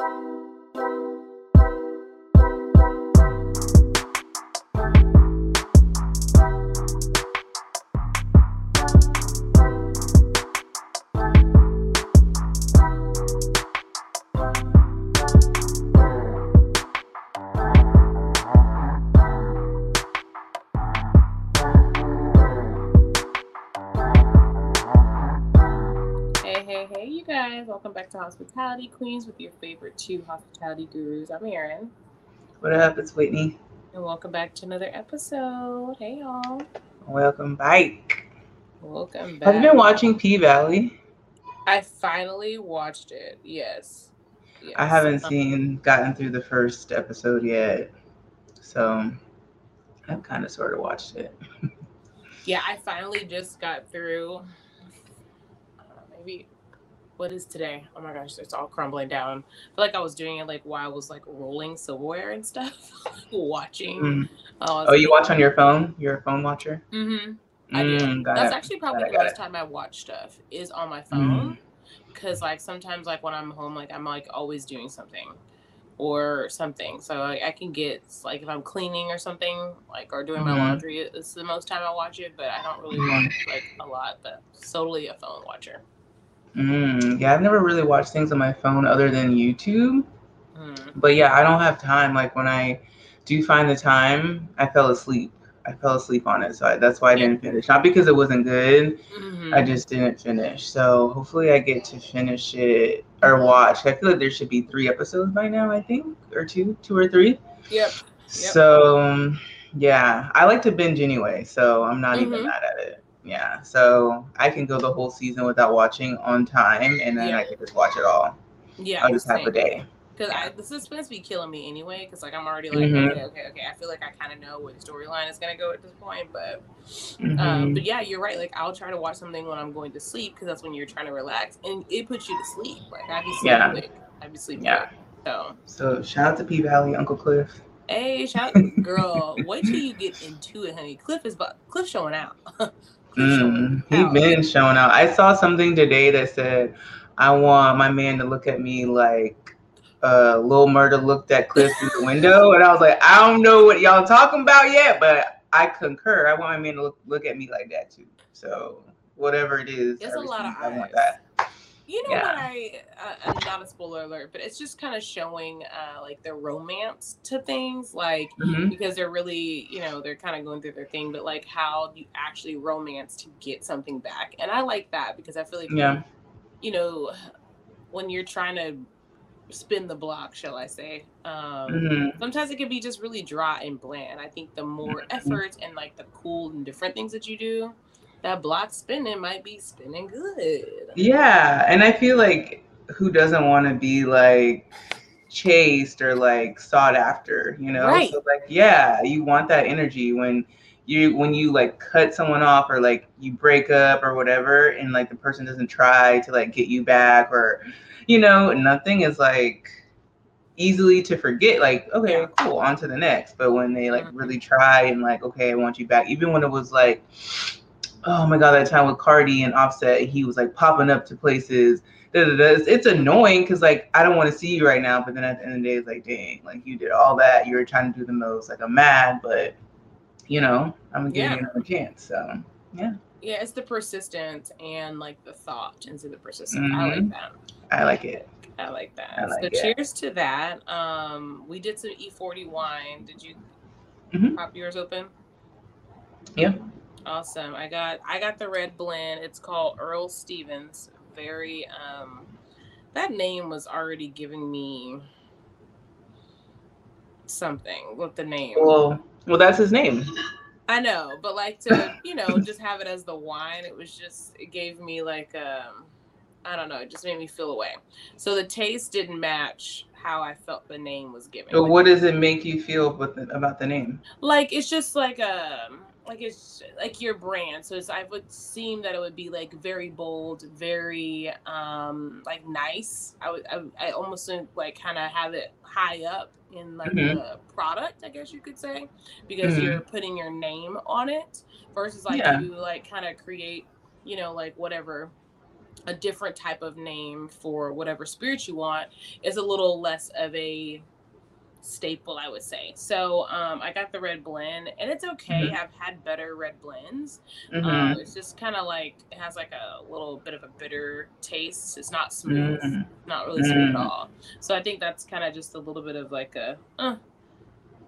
Hey, Welcome back to Hospitality Queens with your favorite two hospitality gurus. I'm Erin. What up? It's Whitney. And welcome back to another episode. Hey, y'all. Welcome back. Welcome back. Have you been watching P Valley? I finally watched it. Yes. yes. I haven't Um, seen, gotten through the first episode yet. So I've kind of sort of watched it. Yeah, I finally just got through. uh, Maybe. What is today? Oh my gosh, it's all crumbling down. I feel like I was doing it like while I was like rolling silverware and stuff, watching. Mm. Oh, you watch on your phone? You're a phone watcher? Mm-hmm. I do. Mm, That's it. actually probably Got the most time I watch stuff is on my Mm. phone. Because like sometimes like when I'm home, like I'm like always doing something or something. So like, I can get like if I'm cleaning or something like or doing my Mhm. laundry, it's the most time I watch it. But I don't really Mhm. watch like a lot. But solely a phone watcher. Mm, yeah, I've never really watched things on my phone other than YouTube. Mm. But yeah, I don't have time. Like when I do find the time, I fell asleep. I fell asleep on it, so I, that's why I Yeah. didn't finish. Not because it wasn't good, Mhm. I just didn't finish. So hopefully I get to finish it or watch. I feel like there should be three episodes by now, I think, or two, two or three. Yep. So um, yeah, I like to binge anyway, so I'm not even Mhm. mad at it. Yeah, so I can go the whole season without watching on time, and then Yeah. I can just watch it all. Yeah. I'll just have a day. Because Yeah. the suspense be killing me anyway. Because like I'm already like Mhm. okay, okay, okay. I feel like I kind of know where the storyline is gonna go at this point, but Mhm. Um, but yeah, you're right. Like I'll try to watch something when I'm going to sleep because that's when you're trying to relax, and it puts you to sleep. Like I'd be sleeping Yeah. quick. I'd be sleeping Yeah. quick. So so shout out to P Valley, Uncle Cliff. hey, shout out to girl, wait till you get into it, honey. Cliff is but Cliff showing out. Cliff Mm, he out. been showing out. I saw something today that said, "I want my man to look at me like uh, Lil Murder looked at Cliff through the window," and I was like, "I don't know what y'all talking about yet, but I concur. I want my man to look look at me like that too. So whatever it is, There's I a lot of receive, I want that. You know Yeah. what I? Uh, not a spoiler alert, but it's just kind of showing uh, like the romance to things, like Mhm. because they're really, you know, they're kind of going through their thing, but like how you actually romance to get something back, and I like that because I feel like Yeah, you know, when you're trying to spin the block, shall I say, um, Mhm. sometimes it can be just really dry and bland. I think the more Mhm. effort and like the cool and different things that you do, that block spinning might be spinning good. yeah, and I feel like who doesn't want to be like chased or like sought after, you know? Right. So like, yeah, you want that energy when you when you like cut someone off or like you break up or whatever, and like the person doesn't try to like get you back or, you know, nothing is like easily to forget like okay cool on to the next but when they like Mhm. really try and like okay i want you back even when it was like oh my god that time with cardi and offset he was like popping up to places da, da, da. It's, it's annoying because like i don't want to see you right now but then at the end of the day it's like dang like you did all that you were trying to do the most like i'm mad but you know i'm gonna give Yeah. you another chance so Yeah, Yeah, it's the persistence and like the thought into the persistence. I like Mhm. that. i like it I like that. I like so it. cheers to that. Um, we did some E40 wine. Did you Mhm. pop yours open? Yeah. Awesome. I got I got the red blend. It's called Earl Stevens. Very um that name was already giving me something with the name. well well that's his name I know, but like to, you know, just have it as the wine, it was just it gave me like um I don't know, it just made me feel away. So the taste didn't match how I felt the name was giving. but what does it make you feel with the, about the name like it's just like um like it's like your brand so it's i would seem that it would be like very bold very um like nice i would i, I almost like kind of have it high up in like Mhm. the product i guess you could say because Mhm. you're putting your name on it versus like Yeah. you like kind of create you know like whatever a different type of name for whatever spirit you want is a little less of a staple, I would say. So um, I got the red blend, and it's okay. Mhm. I've had better red blends. Mhm. Um, it's just kind of like it has like a little bit of a bitter taste. It's not smooth, Mm. not really smooth at all. So I think that's kind of just a little bit of like a uh,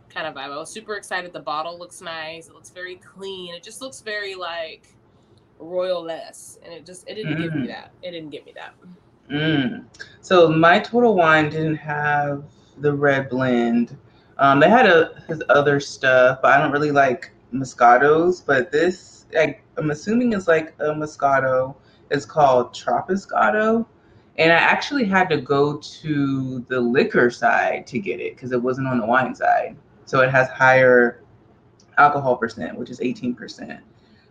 kind of vibe. I was super excited. The bottle looks nice. It looks very clean. It just looks very like royal less, and it just it didn't give me Mm. that. It didn't give me that. Mm. So my total wine didn't have the red blend. Um, they had a, his other stuff, but I don't really like Moscatos. But this, I, I'm assuming, is like a Moscato. It's called Tropiscato, and I actually had to go to the liquor side to get it because it wasn't on the wine side. So it has higher alcohol percent, which is 18%.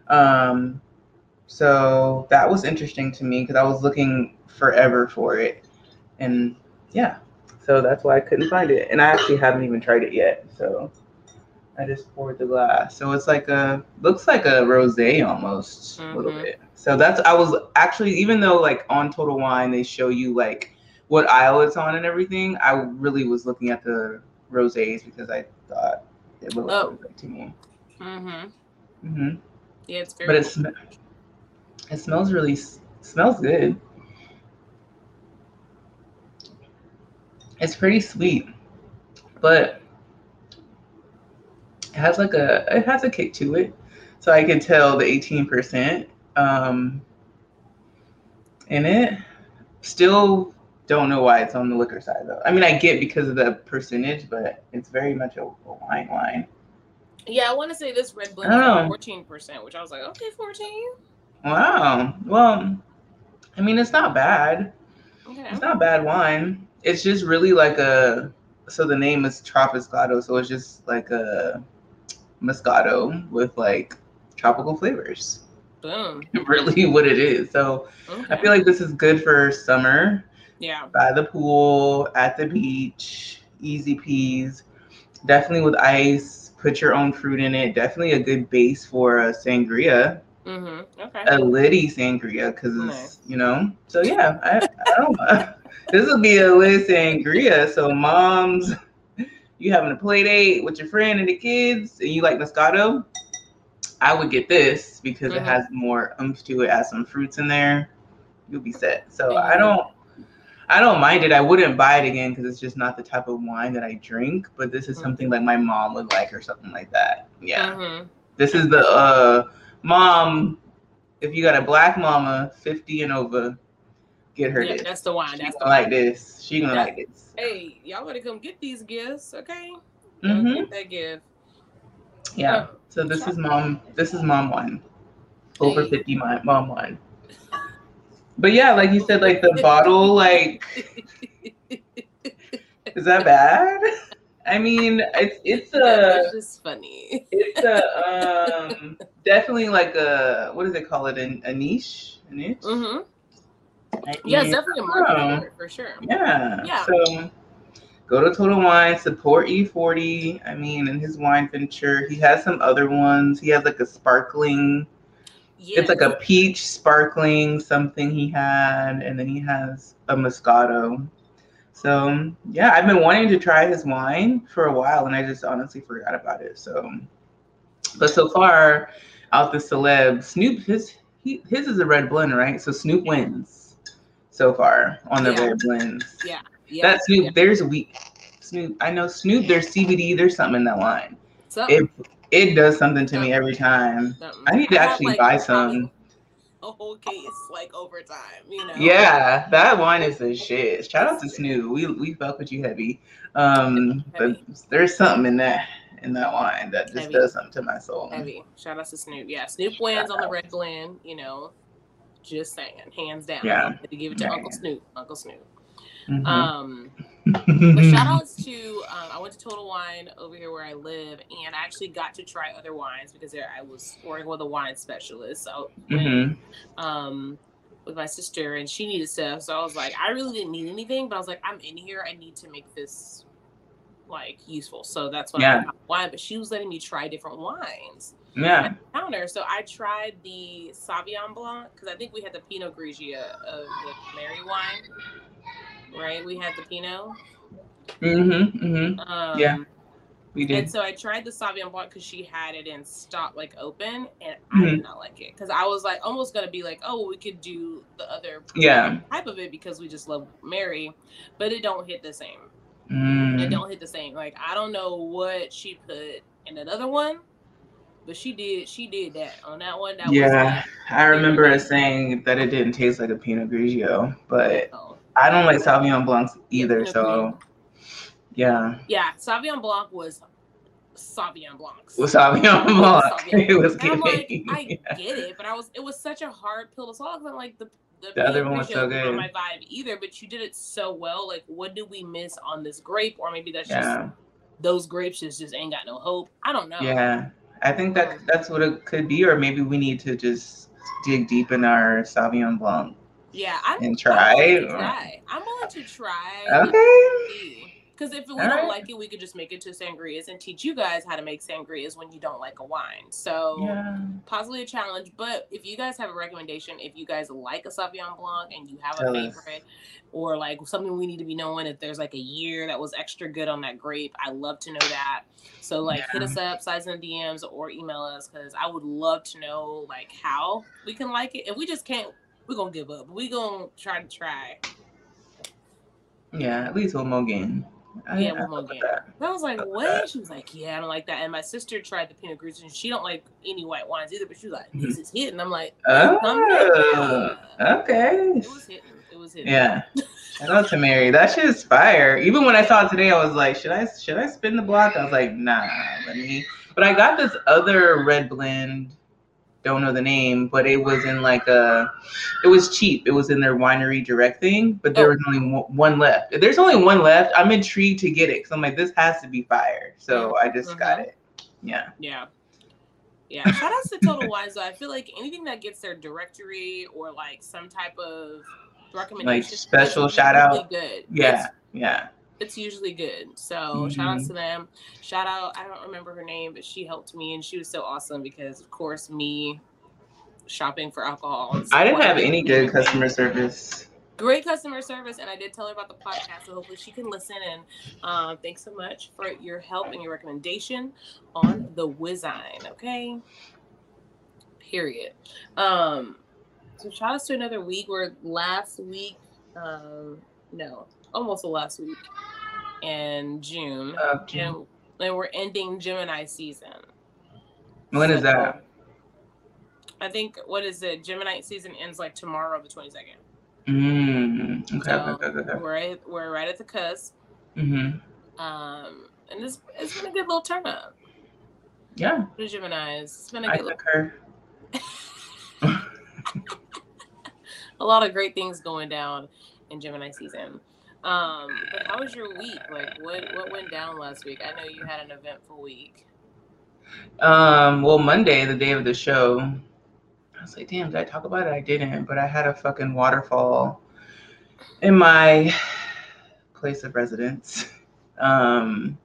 Um, so that was interesting to me because I was looking forever for it. And yeah, so that's why I couldn't find it. And I actually haven't even tried it yet. So I just poured the glass. So it's like a, looks like a rose almost a little Mhm. bit. So that's, I was actually, even though like on Total Wine, they show you like what aisle it's on and everything, I really was looking at the roses because I thought it would look Oh. rose to me. Mm-hmm. hmm Yeah, it's very. but it, sm- it smells really s- smells good. It's pretty sweet, but it has like a it has a kick to it, so I can tell the eighteen percent um, in it. Still don't know why it's on the liquor side though. I mean, I get because of the percentage, but it's very much a, a wine wine. yeah, I want to say this red blend Oh. is fourteen percent, which I was like, okay, fourteen. Wow. Well, I mean, it's not bad. Okay. It's not bad wine. It's just really like a. So the name is Tropiscato, so it's just like a Moscato with like tropical flavors. Boom. Really, what it is. So Okay. I feel like this is good for summer yeah. by the pool, at the beach, easy peas. Definitely with ice. Put your own fruit in it. Definitely a good base for a sangria, Mm-hmm. Okay. a litty sangria, because Nice. you know. So yeah, I, I don't. this would be a lit sangria. So moms, you having a play date with your friend and the kids, and you like Moscato. I would get this because it Mhm. has more oomph to it. Has some fruits in there. You'll be set. So I Mhm. don't. I don't mind it. I wouldn't buy it again because it's just not the type of wine that I drink. But this is Mhm. something like my mom would like or something like that. Yeah. Mm-hmm. This is the uh mom. If you got a black mama, fifty and over, get her Yeah, this. that's the wine. She That's the gonna like wine. this. She gonna like this. Hey, y'all better come get these gifts, okay? Y'all hmm Get that gift. Yeah. So this is mom. This is mom one. Over Hey. fifty mom mom wine. But yeah, like you said, like the bottle, like is that bad? I mean, it's it's a That's just funny. it's a um definitely like a what does they call it? An, a niche, a niche. Mm-hmm. I Yeah, it's definitely a market for for sure. Yeah. Yeah. So go to Total Wine, support E40. I mean, in his wine venture, he has some other ones. He has like a sparkling, it's like a peach sparkling something he had, and then he has a Moscato. So yeah, I've been wanting to try his wine for a while, and I just honestly forgot about it. So, but so far, out the celeb, Snoop his he, his is a red blend, right? So Snoop wins so far on the Yeah. red blends. yeah. Yeah. That Snoop, yeah. there's a week. Snoop, I know Snoop. There's CBD. There's something in that line. Something, It it does something to me every time. something. I need to have, actually like, buy some. A whole case, like over time, you know. Yeah, that wine is the shit. Shout out to Snoop. We we fuck with you heavy. Um, but there's something in that in that wine that just Heavy. does something to my soul. Heavy. Shout out to Snoop. Yeah, Snoop wins on the red blend. You know, just saying, hands down. Yeah. To give it to Yeah. Uncle Snoop. Uncle Snoop. Mhm. Um, but shout outs to um, I went to Total Wine over here where I live, and I actually got to try other wines because there I was working with a wine specialist. So Mhm. um, with my sister, and she needed stuff. So I was like, I really didn't need anything, but I was like, I'm in here. I need to make this like useful. So that's what Yeah. I got wine. But she was letting me try different wines Yeah. counter. So I tried the Sauvignon Blanc because I think we had the Pinot Grigio of the Mary wine. Right, we had the Pinot. Mm-hmm. Mm-hmm. Um, Yeah. We did. And so I tried the Sauvignon Blanc because she had it in stock, like open, and I Mm-hmm. did not like it because I was like almost gonna be like, oh, we could do the other Yeah. type of it because we just love Mary, but it don't hit the same. It Mm. don't hit the same. Like I don't know what she put in another one, but she did. She did that on that one. That Yeah. was I remember us saying that it didn't taste like a Pinot Grigio, but oh, I don't like Sauvignon Blancs either. Pinot So yeah, yeah. Sauvignon Blanc was Sauvignon Blancs. with Sauvignon Blanc, Sauvignon. it was And I'm like. I get it, but I was it was such a hard pill to swallow. I'm like the the, The other one was so good. my vibe either, but you did it so well. Like, what did we miss on this grape? Or maybe that's Yeah. just those grapes just, just ain't got no hope. I don't know. Yeah, I think that that's what it could be, or maybe we need to just dig deep in our Sauvignon Blanc Yeah, I'm, and I'm try. willing to try. I'm willing to try. Okay. Because if we All don't right. like it, we could just make it to sangrias and teach you guys how to make sangrias when you don't like a wine. So Yeah. possibly a challenge. But if you guys have a recommendation, if you guys like a Sauvignon Blanc and you have Tell a us. favorite, or like something we need to be knowing, if there's like a year that was extra good on that grape, I love to know that. So like hit us up, size in the DMs, or email us because I would love to know like how we can like it. If we just can't, we're gonna give up. We're gonna try to try. Yeah, at least one more game. I- Yeah, I one more game. that. I was like, with what? that. She was like, yeah, I don't like that. And my sister tried the Pinot Grigio, and she don't like any white wines either. But she was like, this is hitting. I'm like, Oh, okay. It was hitting. It was hitting. Yeah. Shout out to Mary. That shit is fire. Even when I saw it today, I was like, should I should I spin the block? I was like, nah, let me. But I got this other red blend. Don't know the name, but it was in like a. It was cheap. It was in their winery direct thing, but there Oh. was only one- left. If there's only one left, I'm intrigued to get it because I'm like, this has to be fire. So I just got Mhm. it. Yeah. Yeah. Yeah. Shout out to Total Wines though. I feel like anything that gets their directory or like some type of recommendation, special shout usually out? Good. Yeah. It's, yeah. It's usually good. So shout outs Mhm. to them. Shout out. I don't remember her name, but she helped me and she was so awesome because of course me shopping for alcohol. is I didn't have any good customer service. great customer service and i did tell her about the podcast so hopefully she can listen and um, thanks so much for your help and your recommendation on the wizine okay period um so shout out to another week we're last week um no almost the last week in june Uh, and, and we're ending gemini season when is So, that? i think what is it gemini season ends like tomorrow the 22nd Mm, okay, So, okay, okay, okay. we're right, we're right at the cusp Mm-hmm. Um, and it's it's been a good little turn up Yeah, for Gemini's. It's been a I good, I concur. a lot of great things going down in Gemini season. Um, but how was your week? Like, what what went down last week? I know you had an eventful week. Um, well, Monday, the day of the show, I was like, damn, did I talk about it? I didn't, but I had a fucking waterfall in my place of residence. Um,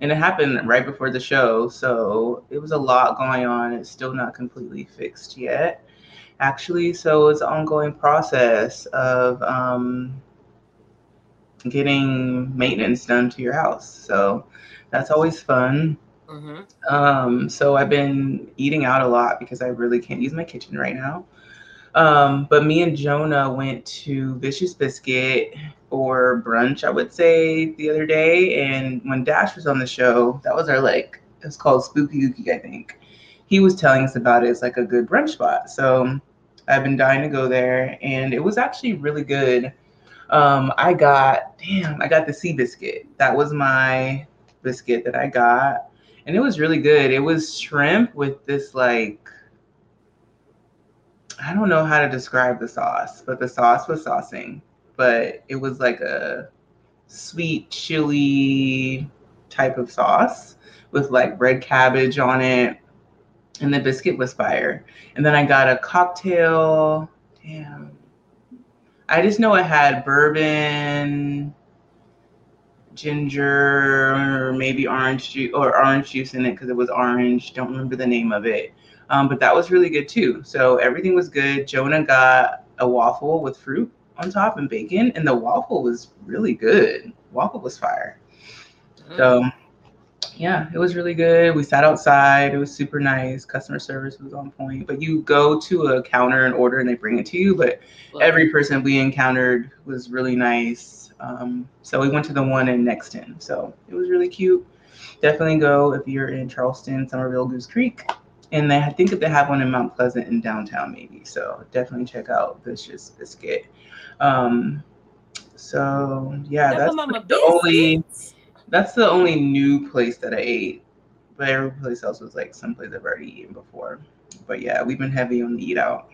and it happened right before the show, so it was a lot going on. It's still not completely fixed yet, actually. So it's an ongoing process of um, getting maintenance done to your house. So that's always fun. Mm-hmm. Um, so I've been eating out a lot because I really can't use my kitchen right now. Um, but me and Jonah went to Vicious Biscuit for brunch, I would say, the other day. And when Dash was on the show, that was our like, it's called Spooky Ookie, I think. He was telling us about it. It's like a good brunch spot. So I've been dying to go there, and it was actually really good. Um, I got, damn, I got the sea biscuit. That was my biscuit that I got and it was really good. It was shrimp with this like I don't know how to describe the sauce, but the sauce was saucing, but it was like a sweet chili type of sauce with like red cabbage on it, and the biscuit was fire. And then I got a cocktail. Damn. I just know it had bourbon, ginger, or maybe orange juice or orange juice in it because it was orange. Don't remember the name of it. Um, but that was really good too. So everything was good. Jonah got a waffle with fruit on top and bacon, and the waffle was really good. Waffle was fire. Mm. So yeah, it was really good. We sat outside. It was super nice. Customer service was on point. But you go to a counter and order, and they bring it to you. But every person we encountered was really nice. Um, so we went to the one in Nexton. So it was really cute. Definitely go if you're in Charleston, Summerville, Goose Creek. And they, I think if they have one in Mount Pleasant in downtown, maybe. So definitely check out Vicious Biscuit. Um, so yeah, that's the only that's the only new place that I ate. But every place else was like someplace I've already eaten before. But yeah, we've been heavy on the eat out.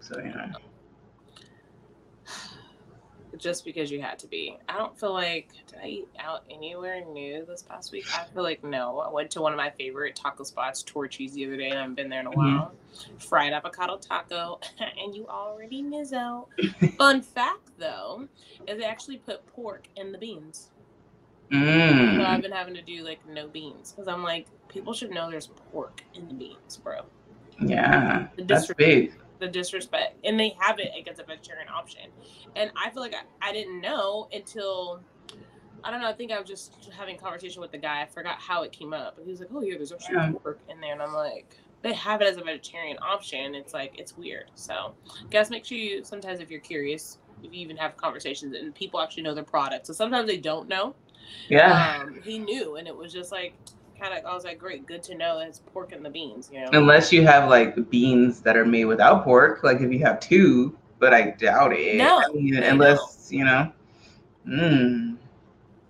So yeah just because you had to be. I don't feel like did I eat out anywhere new this past week? I feel like no. I went to one of my favorite taco spots, Torchy's, the other day, and I haven't been there in a mm-hmm. while. Fried avocado taco, and you already out. Fun fact though, is they actually put pork in the beans. Mm. So I've been having to do like no beans because I'm like, people should know there's pork in the beans, bro. Yeah, that's big the disrespect, and they have it against a vegetarian option. And I feel like I, I didn't know until I don't know. I think I was just having conversation with the guy. I forgot how it came up, but he was like, "Oh yeah, there's actually yeah. pork in there," and I'm like, "They have it as a vegetarian option." It's like it's weird. So, guys, make sure you sometimes if you're curious, if you even have conversations and people actually know their product. So sometimes they don't know. Yeah. Um, he knew, and it was just like kind of I was like, great, good to know it's pork and the beans, you know. Unless you have like beans that are made without pork, like if you have two, but I doubt it. No, I mean, unless you know, mmm,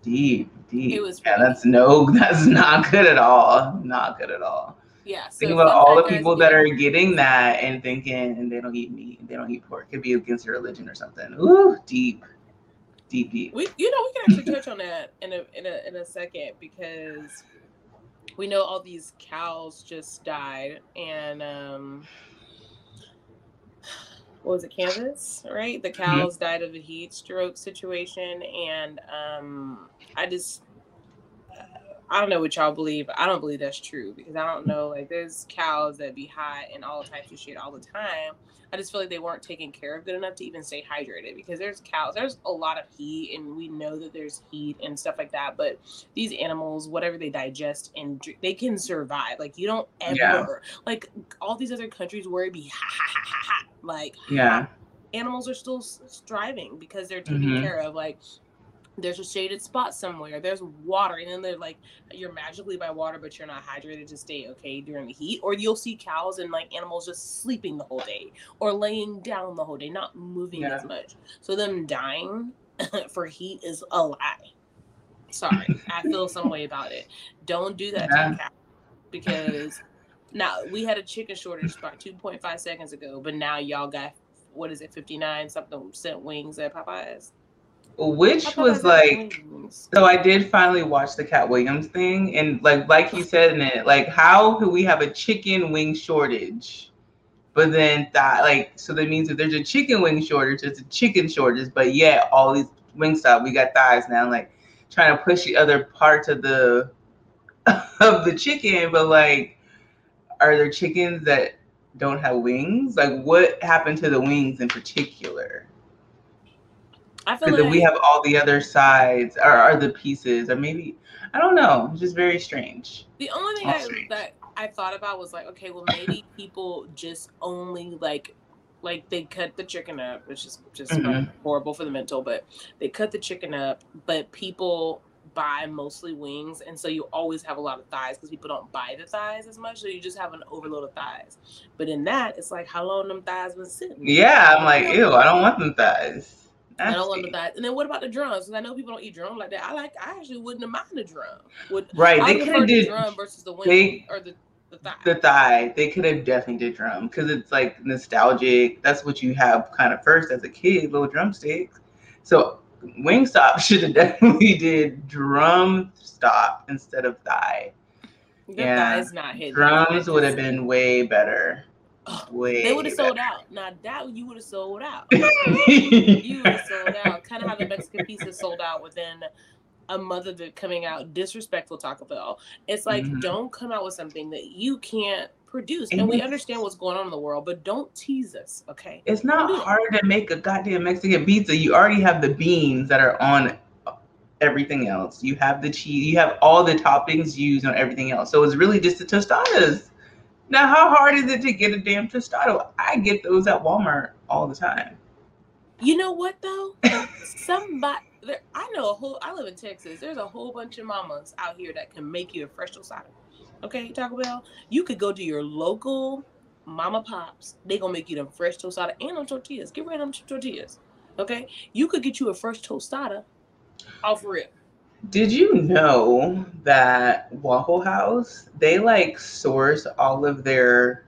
deep, deep. It was yeah, that's no, that's not good at all. Not good at all. Yeah. So Think about all the people that are getting that and thinking and they don't eat meat, they don't eat pork. It could be against their religion or something. Ooh, deep deep, deep. We, you know, we can actually touch on that in a in a in a second because we know all these cows just died and um what was it kansas right the cows mm-hmm. died of a heat stroke situation and um i just I don't know what y'all believe. I don't believe that's true because I don't know. Like, there's cows that be hot and all types of shit all the time. I just feel like they weren't taken care of good enough to even stay hydrated because there's cows. There's a lot of heat, and we know that there's heat and stuff like that. But these animals, whatever they digest and drink, they can survive. Like, you don't ever yeah. like all these other countries where it be ha ha ha ha ha. Like, yeah. Animals are still striving because they're taken mm-hmm. care of. Like there's a shaded spot somewhere. There's water and then they're like you're magically by water but you're not hydrated. To stay okay during the heat. Or you'll see cows and like animals just sleeping the whole day or laying down the whole day not moving yeah. as much. So them dying for heat is a lie. Sorry. I feel some way about it. Don't do that yeah. because now we had a chicken shortage about 2.5 seconds ago but now y'all got what is it 59 something cent wings at popeyes which was like so i did finally watch the Katt Williams thing and like like you said in it like how could we have a chicken wing shortage? But then that like so that means if there's a chicken wing shortage it's a chicken shortage but yet all these Wingstop we got thighs now like trying to push the other parts of the of the chicken but like are there chickens that don't have wings? Like what happened to the wings in particular I feel like we have all the other sides or are the pieces, or maybe I don't know. It's just very strange. The only thing I, that I thought about was like, okay, well maybe people just only like like they cut the chicken up, which is just mm-hmm. horrible for the mental, but they cut the chicken up, but people buy mostly wings, and so you always have a lot of thighs because people don't buy the thighs as much, so you just have an overload of thighs. But in that, it's like how long them thighs been sitting? Yeah, I'm like, ew, I don't want them thighs. I don't want that. And then what about the drums? Because I know people don't eat drum like that. I like. I actually wouldn't have mind the drum. Would right? I they could have did drum versus the wing or the. The thigh. the thigh, they could have definitely did drum because it's like nostalgic. That's what you have kind of first as a kid, little drumsticks. So Wingstop should have definitely did drum stop instead of thigh. The yeah, thigh's not hidden. Drums would have been way better. Way. They would have sold out. Now that you would have sold out. you would have sold out. Kind of how the Mexican pizza sold out within a month of it coming out. Disrespectful Taco Bell. It's like Mhm. don't come out with something that you can't produce. And And we understand what's going on in the world, but don't tease us, okay? It's not Don't it. hard to make a goddamn Mexican pizza. You already have the beans that are on everything else. You have the cheese. You have all the toppings used on everything else. So it's really just the tostadas. Now, how hard is it to get a damn tostado? I get those at Walmart all the time. You know what though? Somebody, there, I know a whole. I live in Texas. There's a whole bunch of mamas out here that can make you a fresh tostada. Okay, Taco Bell. You could go to your local mama pops. They gonna make you them fresh tostada and them tortillas. Get rid of them tortillas. Okay, you could get you a fresh tostada off rip. Did you know that Waffle House they like source all of their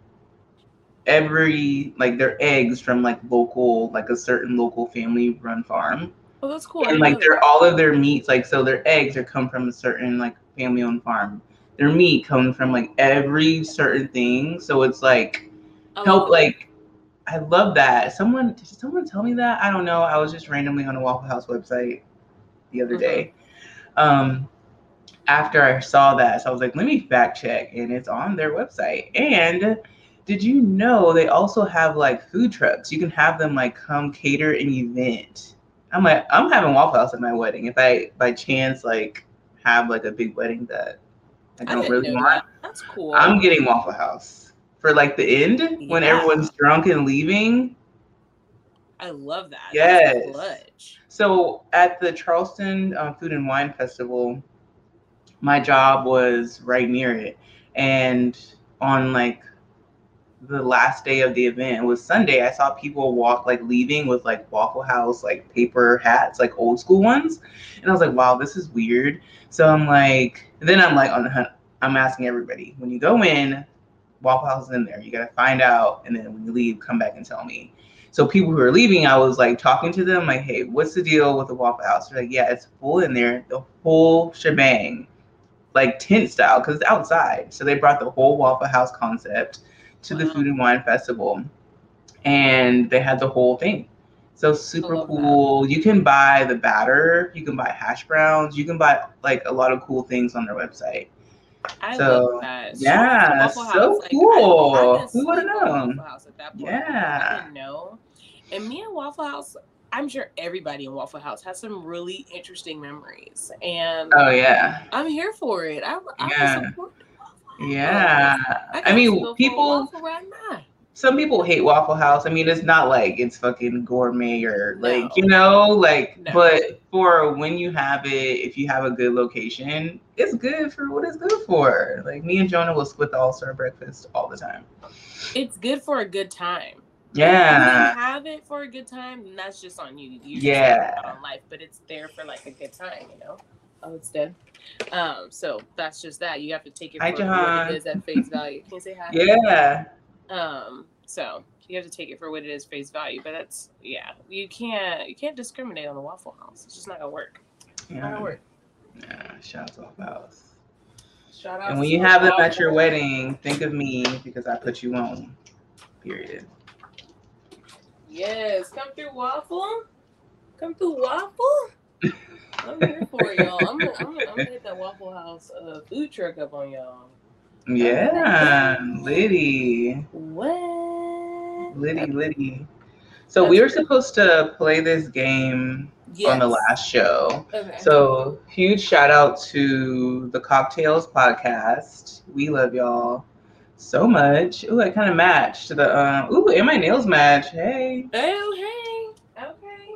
every like their eggs from like local like a certain local family run farm? Oh, that's cool. And like they're all of their meats like so their eggs are come from a certain like family owned farm. Their meat comes from like every certain thing so it's like I help like I love that. Someone did someone tell me that? I don't know. I was just randomly on a Waffle House website the other Mhm. day um after I saw that so I was like let me fact check and it's on their website and did you know they also have like food trucks you can have them like come cater an event I'm like I'm having Waffle House at my wedding if I by chance like have like a big wedding that I I don't didn't really want that. That's cool. I'm getting Waffle House for like the end when everyone's drunk and leaving. I love that. Yes. So at the Charleston uh, Food and Wine Festival, my job was right near it, and on like the last day of the event, it was Sunday. I saw people walk like leaving with like Waffle House like paper hats, like old school ones, and I was like, wow, this is weird. So I'm like, then I'm like on the hunt. I'm asking everybody when you go in, Waffle House is in there. You gotta find out, and then when you leave, come back and tell me. So people who are leaving, I was like talking to them, like, hey, what's the deal with the Waffle House? They're like, yeah, it's full in there, the whole shebang, like tent style, because it's outside. So they brought the whole Waffle House concept to the Food and Wine Festival, and they had the whole thing. So super love that. cool. You can buy the batter, you can buy hash browns, you can buy like a lot of cool things on their website. I So, love that. Yeah, so House. Like, cool. I, I Who would've known? Waffle House at that point. Yeah. I didn't know. And me and Waffle House, I'm sure everybody in Waffle House has some really interesting memories, and Oh yeah, I'm here for it. I, I Yeah. support Waffle House. yeah. I, I mean, to go for a people- waffle right now. Some people hate Waffle House. I mean, it's not like it's fucking gourmet or like No. you know, like. No. But for when you have it, if you have a good location, it's good for what it's good for. Like me and Jonah will split the All Star breakfast all the time. It's good for a good time. If Yeah, you have it for a good time, then that's just on you. You Yeah. on life, but it's there for like a good time, you know. Oh, it's dead. Um, so that's just that. You have to take it for Jahan. what it is at face value. Can you say hi? yeah. Um, so you have to take it for what it is face value. But that's yeah, you can't you can't discriminate on the Waffle House. It's just not gonna work. Not gonna Yeah. work. yeah. Shout out to Waffle House. Shout out. And when to you have them at your House. wedding, think of me because I put you on. Period. Yes, come through Waffle. Come through Waffle. I'm here for y'all. I'm gonna, I'm gonna, I'm gonna hit that Waffle House uh, food truck up on y'all. Yeah, Liddy. What? Liddy, Liddy. So we were supposed to play this game Yes. on the last show. Okay. So huge shout out to the Cocktails podcast. We love y'all so much. Ooh, I kind of matched the um. Ooh, and my nails match. Hey. Oh, hey. Okay.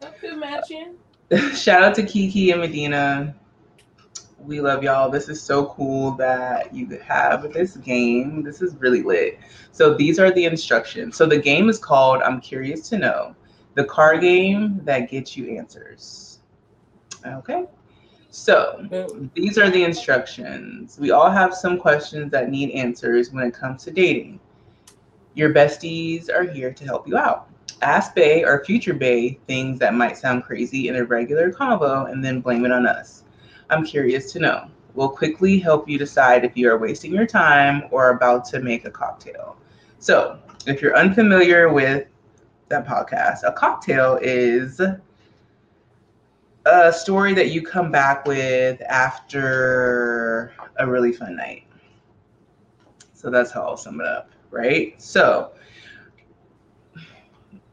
That's good matching. shout out to Kiki and Medina. We love y'all. This is so cool that you have this game. This is really lit. So these are the instructions. So the game is called I'm Curious to Know, the card game that gets you answers. Okay. So these are the instructions. We all have some questions that need answers when it comes to dating. Your besties are here to help you out. Ask Bay or future Bay things that might sound crazy in a regular convo and then blame it on us. I'm curious to know. We'll quickly help you decide if you are wasting your time or about to make a cocktail. So, if you're unfamiliar with that podcast, a cocktail is a story that you come back with after a really fun night. So that's how I'll sum it up, right? So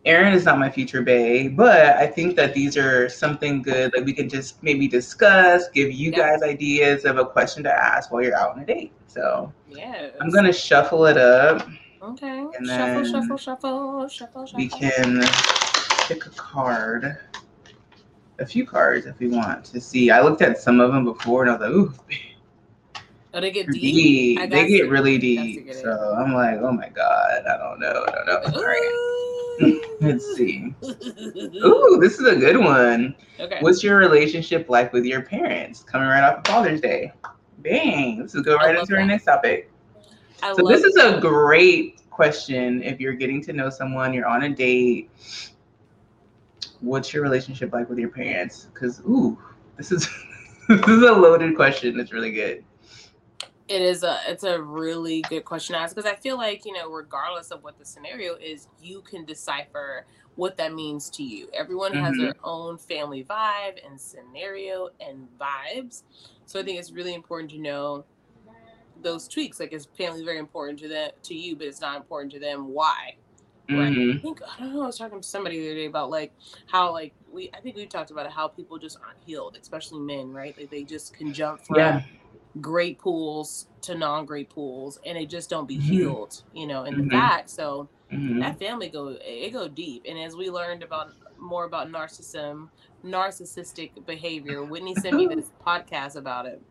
Erin is not my future bae, but I think that these are something good that we can just maybe discuss, give you guys ideas of a question to ask while you're out on a date. So yeah, I'm gonna shuffle it up. Okay. And shuffle, shuffle, shuffle, shuffle, shuffle. We can pick a card, a few cards if we want to see. I looked at some of them before and I was like, ooh, Oh, they get deep. deep. They get really deep. So I'm like, oh my god, I don't know, I don't know. All right, let's see. Ooh, this is a good one. Okay. What's your relationship like with your parents? Coming right off of Father's Day. Bang. This is go right into our next topic. I So this is a great question if you're getting to know someone, you're on a date. What's your relationship like with your parents? Because ooh, this is this is a loaded question. It's really good. It is a it's a really good question to ask because I feel like you know regardless of what the scenario is, you can decipher what that means to you. Everyone has Mhm. their own family vibe and scenario and vibes, so I think it's really important to know those tweaks. Like, is family very important to them to you, but it's not important to them? Why? Right. Mhm. I think I don't know. I was talking to somebody the other day about like how like we I think we talked about it, how people just aren't healed, especially men, right? Like they just can jump from Yeah. Great pools to non-great pools, and they just don't be Mhm. healed, you know, in Mhm. the fact. So Mhm. that family go it go deep, and as we learned about more about narcissism, narcissistic behavior, Whitney sent me this podcast about it.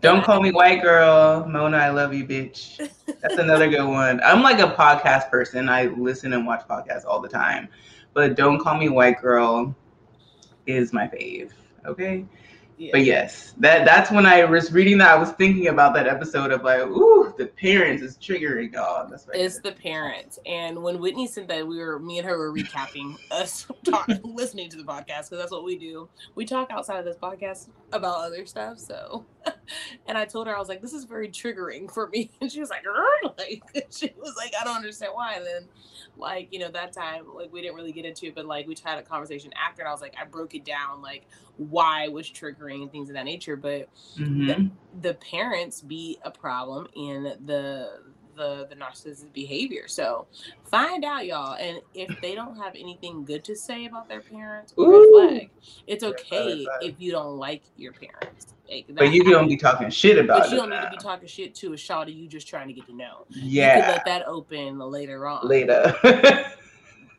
Don't call me white girl, Mona. I love you, bitch. That's another good one. I'm like a podcast person. I listen and watch podcasts all the time, but don't call me white girl is my fave. Okay. Yeah. But yes, that that's when I was reading that. I was thinking about that episode of like, ooh, the parents is triggering dog. That's right. It's the parents. And when Whitney said that, we were me and her were recapping us talk, listening to the podcast because that's what we do. We talk outside of this podcast about other stuff. So, and I told her I was like, "This is very triggering for me," and she was like, like she was like, "I don't understand why." And then, like you know, that time like we didn't really get into it, but like we had a conversation after, and I was like, I broke it down like why it was triggering and things of that nature, but Mhm. the parents be a problem in the the the narcissistic behavior. So find out, y'all. And if they don't have anything good to say about their parents, Ooh. red flag. It's Red flag, red okay flag. if you don't like your parents. Like, But you don't be talking shit about But it. you don't need to be talking shit to a shawty you just trying to get to know. Yeah, You could Yeah. let that open later on. Later.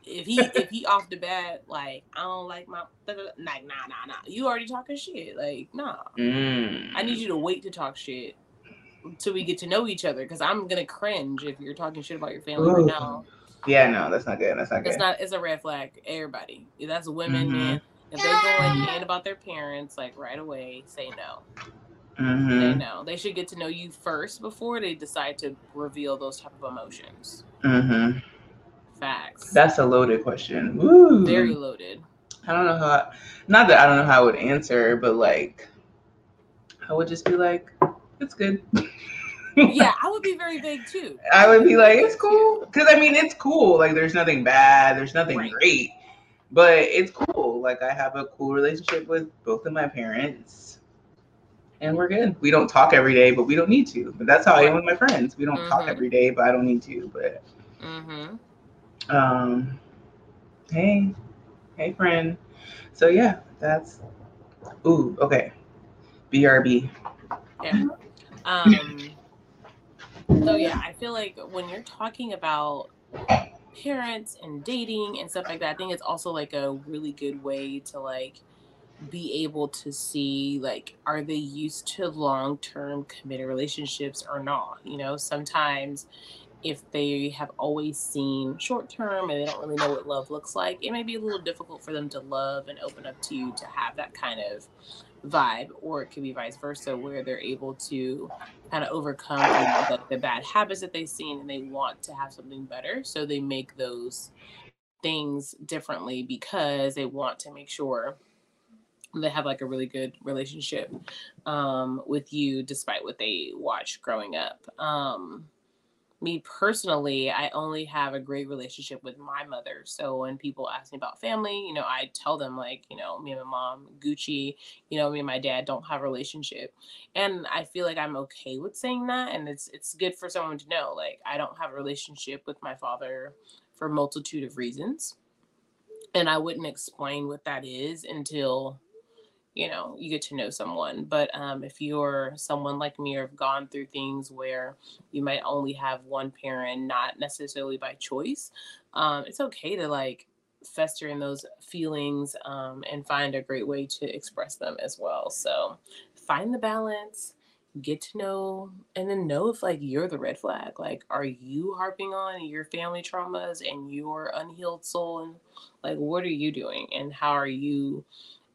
If he if he off the bat like I don't like my like nah nah nah nah you already talking shit like nah Mm. I need you to wait to talk shit till we get to know each other because I'm gonna cringe if you're talking shit about your family Ooh. right now. Yeah, no, that's not good. That's not good. It's not. It's a red flag. Everybody. That's women, Mhm. men. If they're going in about their parents, like right away, say no. Say mm-hmm. no. They should get to know you first before they decide to reveal those type of emotions. Mm-hmm. Facts. That's a loaded question. Woo. very loaded. I don't know how. I, not that I don't know how I would answer, but like, I would just be like, "It's good." Yeah, I would be very big too. I would be like, "It's cool," because I mean, it's cool. Like, there's nothing bad. There's nothing Right. great, but it's cool. Like, I have a cool relationship with both of my parents, and we're good. We don't talk every day, but we don't need to. But that's how I am with my friends. We don't talk Mhm. every day, but I don't need to. But Mm-hmm. um, hey, hey, friend. So yeah, that's. Ooh, okay. BRB. Yeah. Um, so yeah, I feel like when you're talking about parents and dating and stuff like that, I think it's also like a really good way to like be able to see like are they used to long-term committed relationships or not? You know sometimes if they have always seen short term and they don't really know what love looks like it may be a little difficult for them to love and open up to you to have that kind of vibe or it could be vice versa where they're able to kind of overcome you know, the, the bad habits that they've seen and they want to have something better so they make those things differently because they want to make sure they have like a really good relationship um, with you despite what they watched growing up. Um, me personally, I only have a great relationship with my mother. So when people ask me about family, you know, I tell them like, you know, me and my mom, Gucci, you know, me and my dad don't have a relationship. And I feel like I'm okay with saying that. And it's it's good for someone to know. Like I don't have a relationship with my father for multitude of reasons. And I wouldn't explain what that is until you know you get to know someone but um, if you're someone like me or have gone through things where you might only have one parent not necessarily by choice um, it's okay to like fester in those feelings um, and find a great way to express them as well. So find the balance get to know and then know if like you're the red flag. Like are you harping on your family traumas and your unhealed soul? And like what are you doing? And how are you